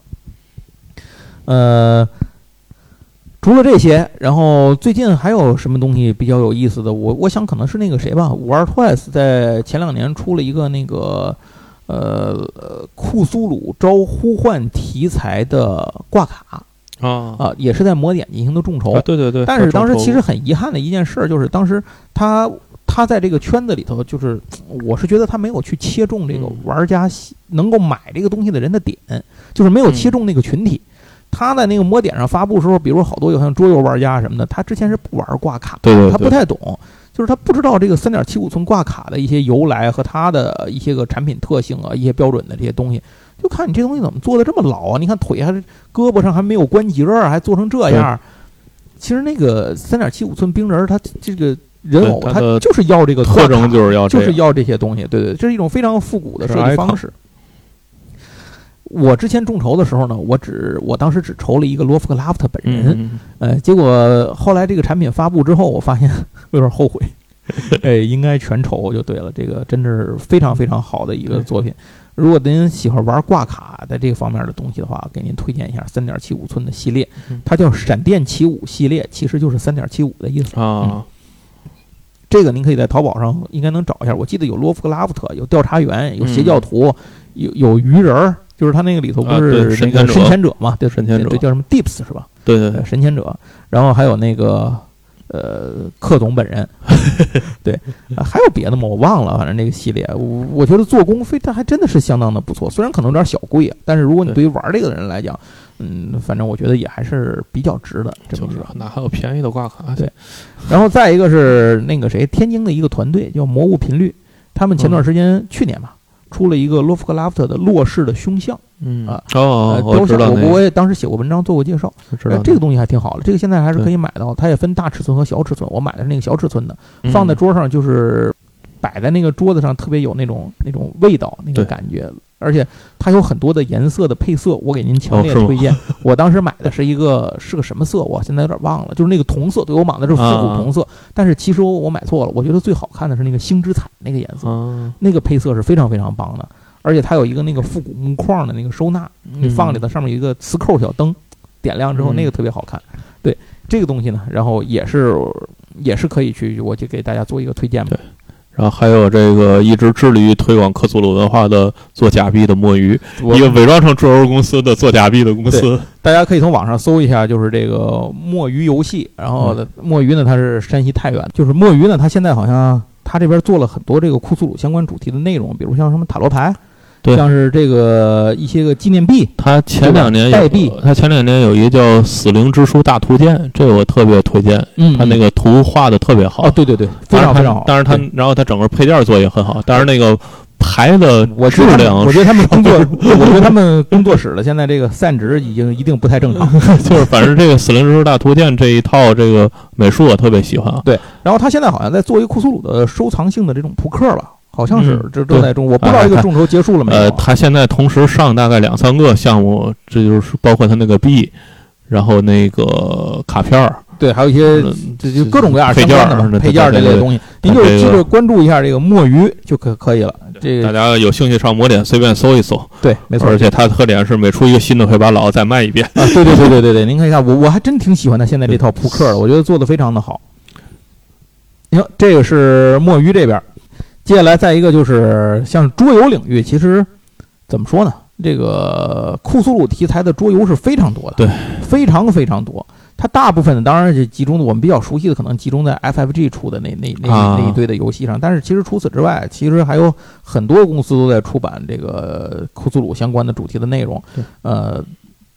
呃，除了这些，然后最近还有什么东西比较有意思的？我我想可能是那个谁吧，五二 Twice 在前两年出了一个那个呃呃库苏鲁招呼唤题材的挂卡
啊
啊，也是在魔点进行的众筹。
啊，对对对，
但是当时其实
很
很遗憾的一件事儿，就是当时他他在这个圈子里头，就是我是觉得他没有去切中这个
嗯
玩家能够买这个东西的人的点，就是没有切中那个群体。他在那个魔点上发布的时候，比如好多有像桌游玩家什么的，他之前是不玩挂卡的，
对对对
他不太懂，就是他不知道这个三点七五寸挂卡的一些由来和它的一些个产品特性啊，一些标准的这些东西。就看你这东西怎么做的这么老啊？你看腿还是胳膊上还没有关节儿，还做成这样。其实那个三点七五寸冰人儿，它这个人偶，它
对它的
就是要这个
特征就是要
就是要这些东西，对对，这是一种非常复古的设计方式。我之前众筹的时候呢，我只我当时只筹了一个罗夫克拉夫特本人，
嗯，
呃，结果后来这个产品发布之后，我发现 有点后悔，哎，应该全筹就对了，这个真是非常非常好的一个作品。如果您喜欢玩挂卡的这个方面的东西的话，给您推荐一下三点七五寸的系列
嗯，
它叫闪电起舞系列，其实就是三点七五的意思。
啊，
这个您可以在淘宝上应该能找一下，我记得有罗夫克拉夫特，有调查员，有邪教徒，有有鱼人儿，就是他那个里头不是那个
神
神前者嘛？对，
神前者
对，叫什么 Dips 是吧？呃
对对对，
神前者，然后还有那个呃克总本人，对、啊还有别的吗？我忘了，反正那个系列，我我觉得做工非常还真的是相当的不错，虽然可能有点小贵啊，但是如果你对于玩这个的人来讲，嗯，反正我觉得也还是比较值的。这么
就是哪还有便宜的挂卡？
对然后再一个是那个谁，天津的一个团队叫魔物频率，他们前段时间、去年吧。出了一个洛夫克拉夫特的洛氏的胸像，
嗯。
啊
哦
呃，，雕像，
我知道，
我我也当时写过文章做过介绍，
知道
呃，这个东西还挺好的，这个现在还是可以买到，它也分大尺寸和小尺寸。我买的是那个小尺寸的，
嗯。
放在桌上就是摆在那个桌子上，特别有那种那种味道，那个感觉。而且它有很多的颜色的配色，我给您强烈推荐。我当时买的是一个是个什么色，我现在有点忘了，就是那个铜色，对我买的是复古铜色，但是其实我我买错了，我觉得最好看的是那个星之彩那个颜色，
啊，
那个配色是非常非常棒的。而且它有一个那个复古木框的那个收纳，你放里头，上面有一个磁扣小灯，点亮之后
嗯
那个特别好看。对这个东西呢，然后也是也是可以去，我就给大家做一个推荐吧。
然后还有这个一直致力于推广克苏鲁文化的做假币的墨鱼，一个伪装成桌游公司的做假币的公司。
大家可以从网上搜一下，就是这个墨鱼游戏。然后墨鱼呢，它是山西太原，就是墨鱼呢，它现在好像它这边做了很多这个库苏鲁相关主题的内容，比如像什么塔罗牌，
对
像是这个一些个纪念币，
他前两年有
代币
他前两年有一个叫《死灵之书大图鉴》，这个我特别推荐，
嗯
他那个图画的特别好。
哦，对对对，非常非常好。
但是他，然后他整个配件做也很好，但是那个牌的质量，
我觉得他们 工作，我觉得他们工作室的现在这个散值已经一定不太正常。
就是反正这个《死灵之书大图鉴》这一套这个美术我特别喜欢啊。
然后他现在好像在做一个库苏鲁的收藏性的这种扑克吧，好像是
嗯
这正在众，我不知道这个众筹结束了没有
呃，
啊。
他现在同时上大概两三个项目，这就是包括他那个币，然后那个卡片儿，
对，还有一些
嗯
这就各种各样
配件儿
配件儿这类的东西，您就记着关注一下这个墨鱼就可可以了。这个
大家有兴趣上魔点随便搜一搜。
对，没错，
而且它的特点是每出一个新的会把老的再卖一遍。
啊，对对对对对对，您看一下，我我还真挺喜欢他现在这套扑克的，我觉得做的非常的好。行，这个是墨鱼这边儿，接下来再一个就是像桌游领域，其实怎么说呢？这个库苏鲁题材的桌游是非常多的，
对，
非常非常多。它大部分的，当然是集中的，我们比较熟悉的可能集中在 FFG 出的那那那
啊
那一堆的游戏上，但是其实除此之外，其实还有很多公司都在出版这个库苏鲁相关的主题的内容。呃，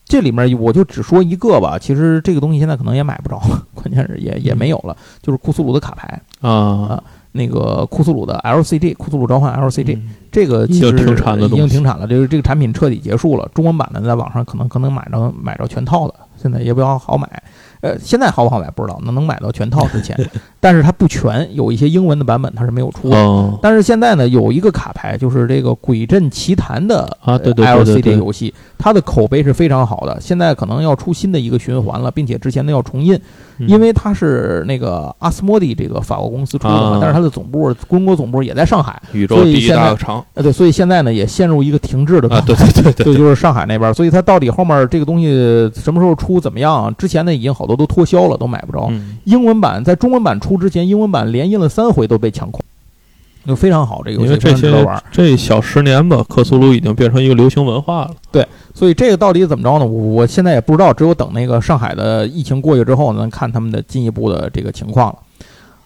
这里面我就只说一个吧，其实这个东西现在可能也买不着，关键是也也没有了，就是库苏鲁的卡牌，
啊，
那个库苏鲁的 LCG，库苏鲁召唤 LCG，、
嗯
这个其实
已经停产的
已经停产了，这个这个产品彻底结束了。中文版的在网上可能可能买着买着全套的，现在也比较好买。呃，现在好不好买不知道，能能买到全套之前，但是它不全，有一些英文的版本它是没有出的。
哦，
但是现在呢，有一个卡牌，就是这个《鬼阵奇谭》的
啊对对
呃
对对
LCD 游戏，它的口碑是非常好的。现在可能要出新的一个循环了，并且之前的要重印，
嗯
因为它是那个阿斯莫蒂这个法国公司出的嘛
啊，
但是它的总部中国总部也在上海，
宇宙第一
所以现在
大厂
呃，对，所以现在呢也陷入一个停滞的
啊，
状态。
对对对对
对，就是上海那边儿，所以它到底后面这个东西什么时候出怎么样？之前呢已经好多都脱销了，都买不着。
嗯，
英文版在中文版出之前，英文版连印了三回都被抢空，就非常好，这个游戏非
因为这些
常值得玩儿。
这小十年吧，克苏鲁已经变成一个流行文化了。
对所以这个到底怎么着呢？我我现在也不知道，只有等那个上海的疫情过去之后呢，看他们的进一步的这个情况了。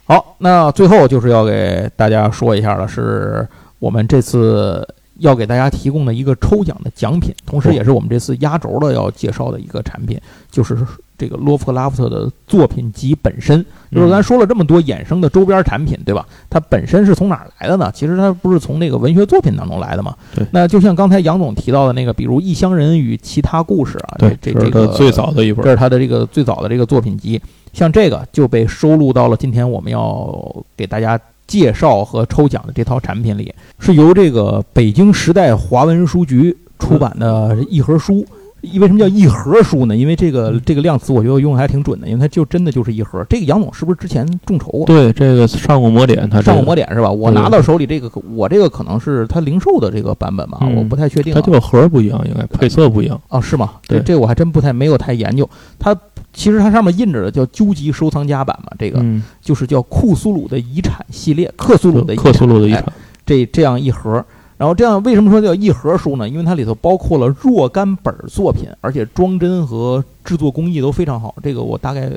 好，那最后就是要给大家说一下了，是我们这次要给大家提供的一个抽奖的奖品，同时也是我们这次压轴的要介绍的一个产品，就是这个洛夫克拉夫特的作品集本身。就是咱说了这么多衍生的周边产品，对吧？它本身是从哪儿来的呢？其实它不是从那个文学作品当中来的嘛。
对
那就像刚才杨总提到的那个，比如《异乡人与其他故事》啊，
对，
这这个
最早的一本
这是他的这个最早的这个作品集，像这个就被收录到了今天我们要给大家介绍和抽奖的这套产品里，是由这个北京时代华文书局出版的一盒书。为什么叫一盒书呢？因为这个这个量词我觉得用的还挺准的，因为它就真的就是一盒。这个杨总是不是之前众筹过？
对这个上过魔点，他
上过
个
魔点是吧？我拿到手里这个，我这个可能是它零售的这个版本吧，
嗯
我不太确定啊。
它就盒儿不一样，应该配色不一样。
啊，是吗？这
对
这我还真不太没有太研究。它其实它上面印着的叫究极收藏家版嘛，这个
嗯，
就是叫库苏鲁的遗产系列，克苏鲁的遗
克苏鲁的遗
哎
产，
这这样一盒。然后这样为什么说叫一盒书呢？因为它里头包括了若干本儿作品，而且装帧和制作工艺都非常好。这个我大概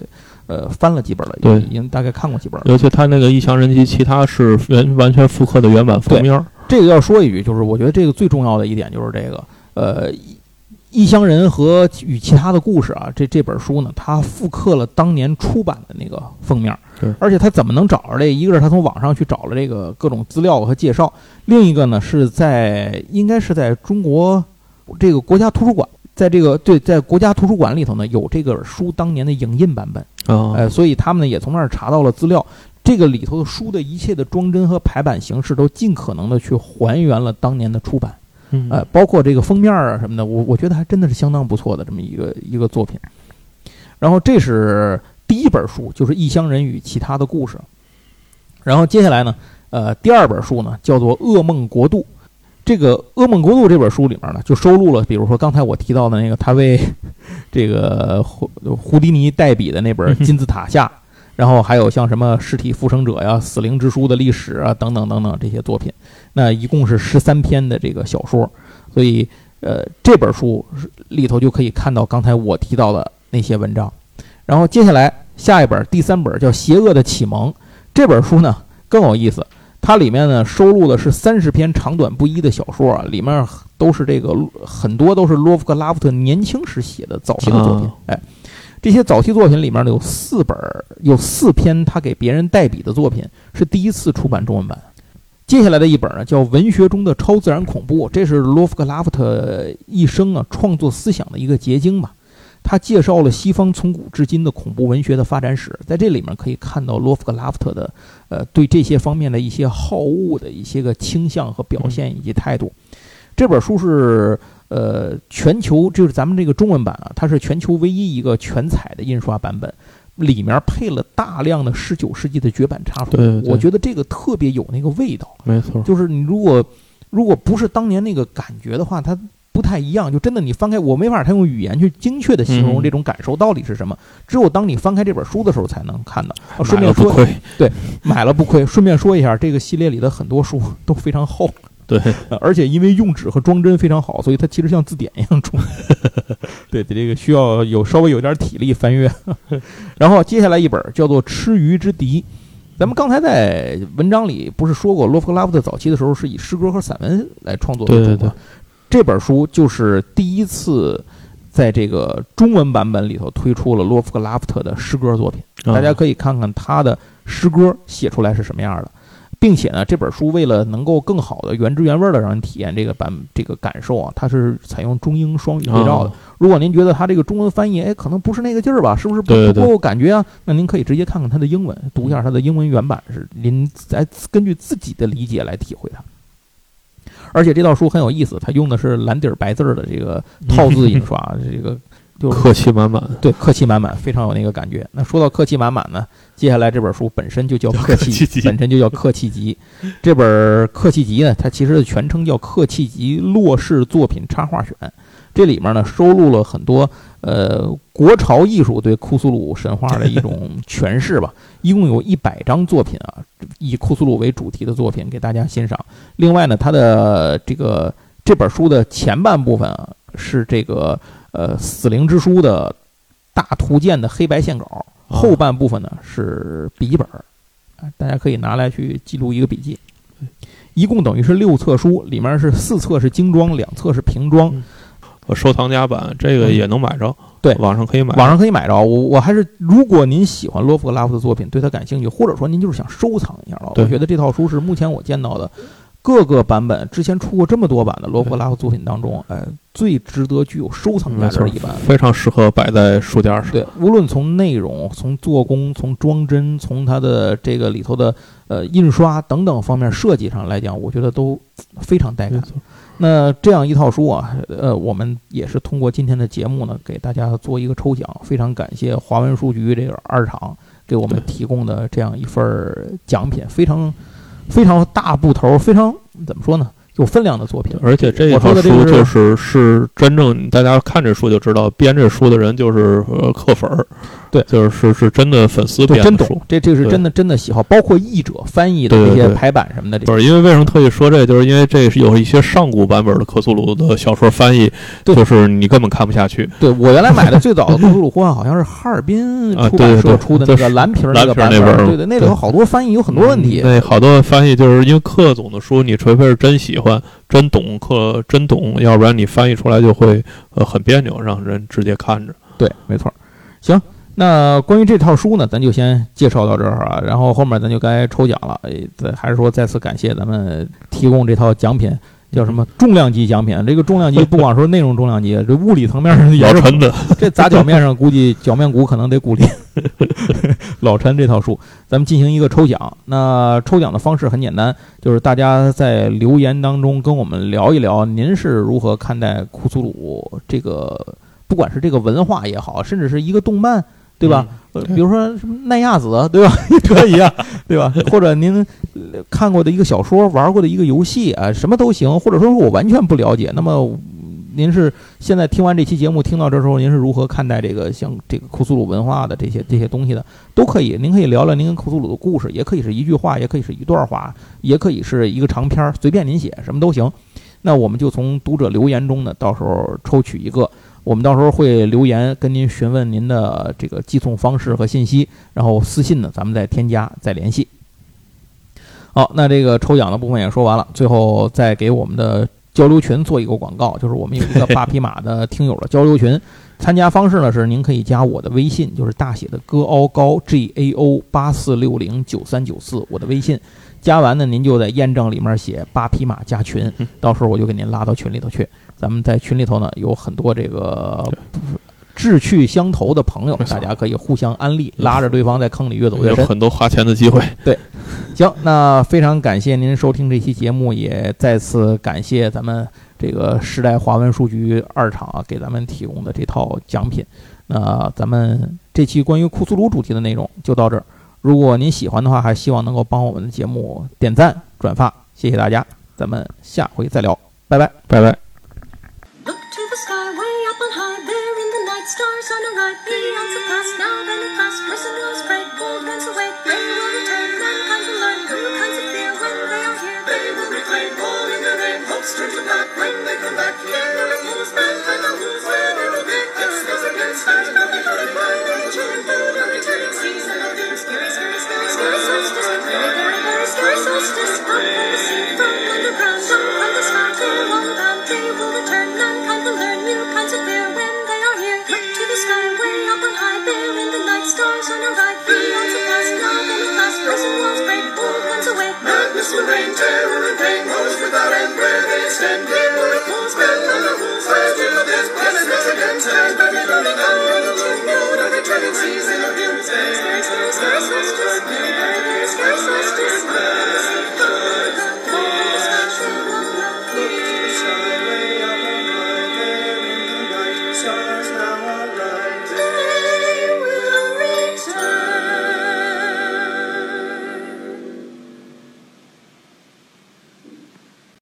呃翻了几本了，
对
已经大概看过几本了。
尤其他那个《异乡人及其他》是原完全复刻的原版封面儿。
这个要说一句，就是我觉得这个最重要的一点就是这个，呃，异异乡人和与其他的故事啊，这这本书呢，它复刻了当年出版的那个封面，
对
而且他怎么能找着这？一个是他从网上去找了这个各种资料和介绍，另一个呢是在应该是在中国这个国家图书馆。在这个对，在国家图书馆里头呢，有这个书当年的影印版本，
啊，
呃，所以他们呢也从那儿查到了资料。这个里头的书的一切的装帧和排版形式都尽可能的去还原了当年的出版，呃，包括这个封面啊什么的，我我觉得还真的是相当不错的这么一个一个作品。然后这是第一本书，就是《异乡人与其他的故事》。然后接下来呢，呃，第二本书呢叫做《噩梦国度》。这个《噩梦国度》这本书里面呢，就收录了，比如说刚才我提到的那个他为 这个胡胡迪尼代笔的那本《金字塔下》，然后还有像什么《尸体复生者》呀、《死灵之书》的历史啊等等等等这些作品。那一共是十三篇的这个小说，所以呃这本书里头就可以看到刚才我提到的那些文章。然后接下来下一本第三本叫《邪恶的启蒙》，这本书呢更有意思。它里面呢收录的是三十篇长短不一的小说啊，里面都是这个很多都是洛夫克拉夫特年轻时写的早期的作品。
啊
哎，这些早期作品里面呢有四本儿，有四篇他给别人代笔的作品是第一次出版中文版。接下来的一本呢叫《文学中的超自然恐怖》，这是洛夫克拉夫特一生啊创作思想的一个结晶吧。他介绍了西方从古至今的恐怖文学的发展史，在这里面可以看到洛夫克拉夫特的呃对这些方面的一些好恶的一些个倾向和表现以及态度。这本书是呃全球就是咱们这个中文版啊，它是全球唯一一个全彩的印刷版本，里面配了大量的十九世纪的绝版插图，
对对对
我觉得这个特别有那个味道。
没错，
就是你如果如果不是当年那个感觉的话，它不太一样。就真的你翻开，我没法他用语言去精确的形容
嗯
这种感受到底是什么，只有当你翻开这本书的时候才能看到。哦顺便说，
不亏。
买了不亏。顺便说一下，这个系列里的很多书都非常厚，
对，
呃 而且因为用纸和装帧非常好，所以它其实像字典一样重。对，这个需要有稍微有点体力翻阅。然后接下来一本叫做《吃鱼之敌》。咱们刚才在文章里不是说过，洛夫克拉夫特早期的时候是以诗歌和散文来创作为主吗？
对对对
这本书就是第一次在这个中文版本里头推出了洛夫克拉夫特的诗歌作品。
啊
大家可以看看他的诗歌写出来是什么样的，并且呢，这本书为了能够更好的原汁原味的让人体验这个版这个感受啊，它是采用中英双语对照的。
啊
如果您觉得它这个中文翻译，哎，可能不是那个劲儿吧，是不是不不够感觉啊？那您可以直接看看它的英文，读一下它的英文原版，是您再根据自己的理解来体会它。而且这套书很有意思，它用的是蓝底儿白字儿的这个套字 印刷，这个就是
客气满满。
对，客气满满，非常有那个感觉。那说到客气满满呢，接下来这本书本身就叫
叫
客气
集
本身就叫客气集。这本客气集呢，它其实的全称叫《客气集洛氏作品插画选》，这里面呢收录了很多呃国潮艺术对库苏鲁神话的一种 诠释吧。一共有一百张作品啊，以库苏鲁为主题的作品给大家欣赏。另外呢，它的这个这本书的前半部分啊，是这个呃《死灵之书》的大图鉴的黑白线稿，
啊
后半部分呢是笔记本大家可以拿来去记录一个笔记。一共等于是六册书，里面是四册是精装，两册是平装。
嗯呃收藏夹版这个也能买着，
对
网上可以买。
网上可以买着。我我还是，如果您喜欢洛夫克拉夫的作品，对他感兴趣，或者说您就是想收藏一下了，我觉得这套书是目前我见到的各个版本之前出过这么多版的洛夫克拉夫作品当中，呃，最值得具有收藏价值的一版。
非常适合摆在书架上。
对，无论从内容、从做工、从装帧、从它的这个里头的呃印刷等等方面设计上来讲，我觉得都非常带感。那这样一套书啊，呃，我们也是通过今天的节目呢，给大家做一个抽奖。非常感谢华文书局这个二厂给我们提供的这样一份儿奖品，非常非常大部头，非常怎么说呢，有分量的作品。
而且这一套书就是是真正大家看这书就知道，编这书的人就是呃刻粉儿，
对
就是是是真的粉丝
对，真懂。，这这是真的真的喜好，包括译者翻译的
对对对
这些排版什么的，这
不是因为为什么特意说这，就是因为这是有一些上古版本的克苏鲁的小说翻译，就是你根本看不下去。
对我原来买的最早的《克苏鲁呼唤》好像是哈尔滨
啊
出版社
对对对
出的那个
就是
蓝皮儿
蓝
个版本儿，
皮儿那本
对对，那里头好多翻译有很多问题。
嗯那好多翻译就是因为克总的书，你除非是真喜欢、真懂克、真懂，要不然你翻译出来就会呃很别扭，让人直接看着。
对，没错。行，那关于这套书呢，咱就先介绍到这儿啊，然后后面咱就该抽奖了。哎，再还是说再次感谢咱们提供这套奖品，叫什么重量级奖品？这个重量级不光说内容重量级，这物理层面上也是
老陈的，
这砸脚面上，估计脚面骨可能得骨裂。老陈这套书，咱们进行一个抽奖。那抽奖的方式很简单，就是大家在留言当中跟我们聊一聊，您是如何看待库苏鲁这个，不管是这个文化也好，甚至是一个动漫，对吧？呃，比如说什么奈亚子，对吧？也可以啊，对吧？或者您呃看过的一个小说，玩过的一个游戏啊，什么都行。或者说我完全不了解，那么嗯您是现在听完这期节目，听到这时候，您是如何看待这个像这个库苏鲁文化的这些这些东西的？都可以，您可以聊聊您跟库苏鲁的故事，也可以是一句话，也可以是一段话，也可以是一个长篇，随便您写，什么都行。那我们就从读者留言中呢，到时候抽取一个，我们到时候会留言跟您询问您的这个寄送方式和信息，然后私信呢咱们再添加再联系。好，那这个抽奖的部分也说完了，最后再给我们的交流群做一个广告，就是我们有一个 八匹马的听友的交流群，参加方式呢是您可以加我的微信，就是大写的戈凹高 G A O 八四六零九三九四，我的微信。加完呢，您就在验证里面写八匹马加群，到时候我就给您拉到群里头去。咱们在群里头呢有很多这个志趣相投的朋友，大家可以互相安利，拉着对方在坑里越走越
有。很多花钱的机会。
对行，那非常感谢您收听这期节目，也再次感谢咱们这个时代华文书局二厂啊给咱们提供的这套奖品。那咱们这期关于库苏鲁主题的内容就到这儿。如果您喜欢的话，还希望能够帮我们的节目点赞、转发，谢谢大家，咱们下回再聊，拜拜。
拜拜。
Stars on a right. Eons have passed, now last, risen will spread, gold winds await. They will return, mankind will learn new kinds of fear when they are here. They will reclaim all in their name, hopes turn to black when they come back. Here no refuse, mankind will lose where they will be. X-rays against stars, now they turn, by nature and returning season of doom. Scary, scary, scary, scary scary solstice. From the sea, from underground, down from the sky, along the bound, they will return, there in the night, stars on a light, eons of past love and the past frozen walls break, old ones awake. Madness will reign, terror without end, where they extend, here will it spell on the rules, where till the death, planet is again, turned by the lonely hour, the true mode of returning season of doomsday. Sky, sky, sky, sky, sky, sky, sky, sky, sky, sky, sky,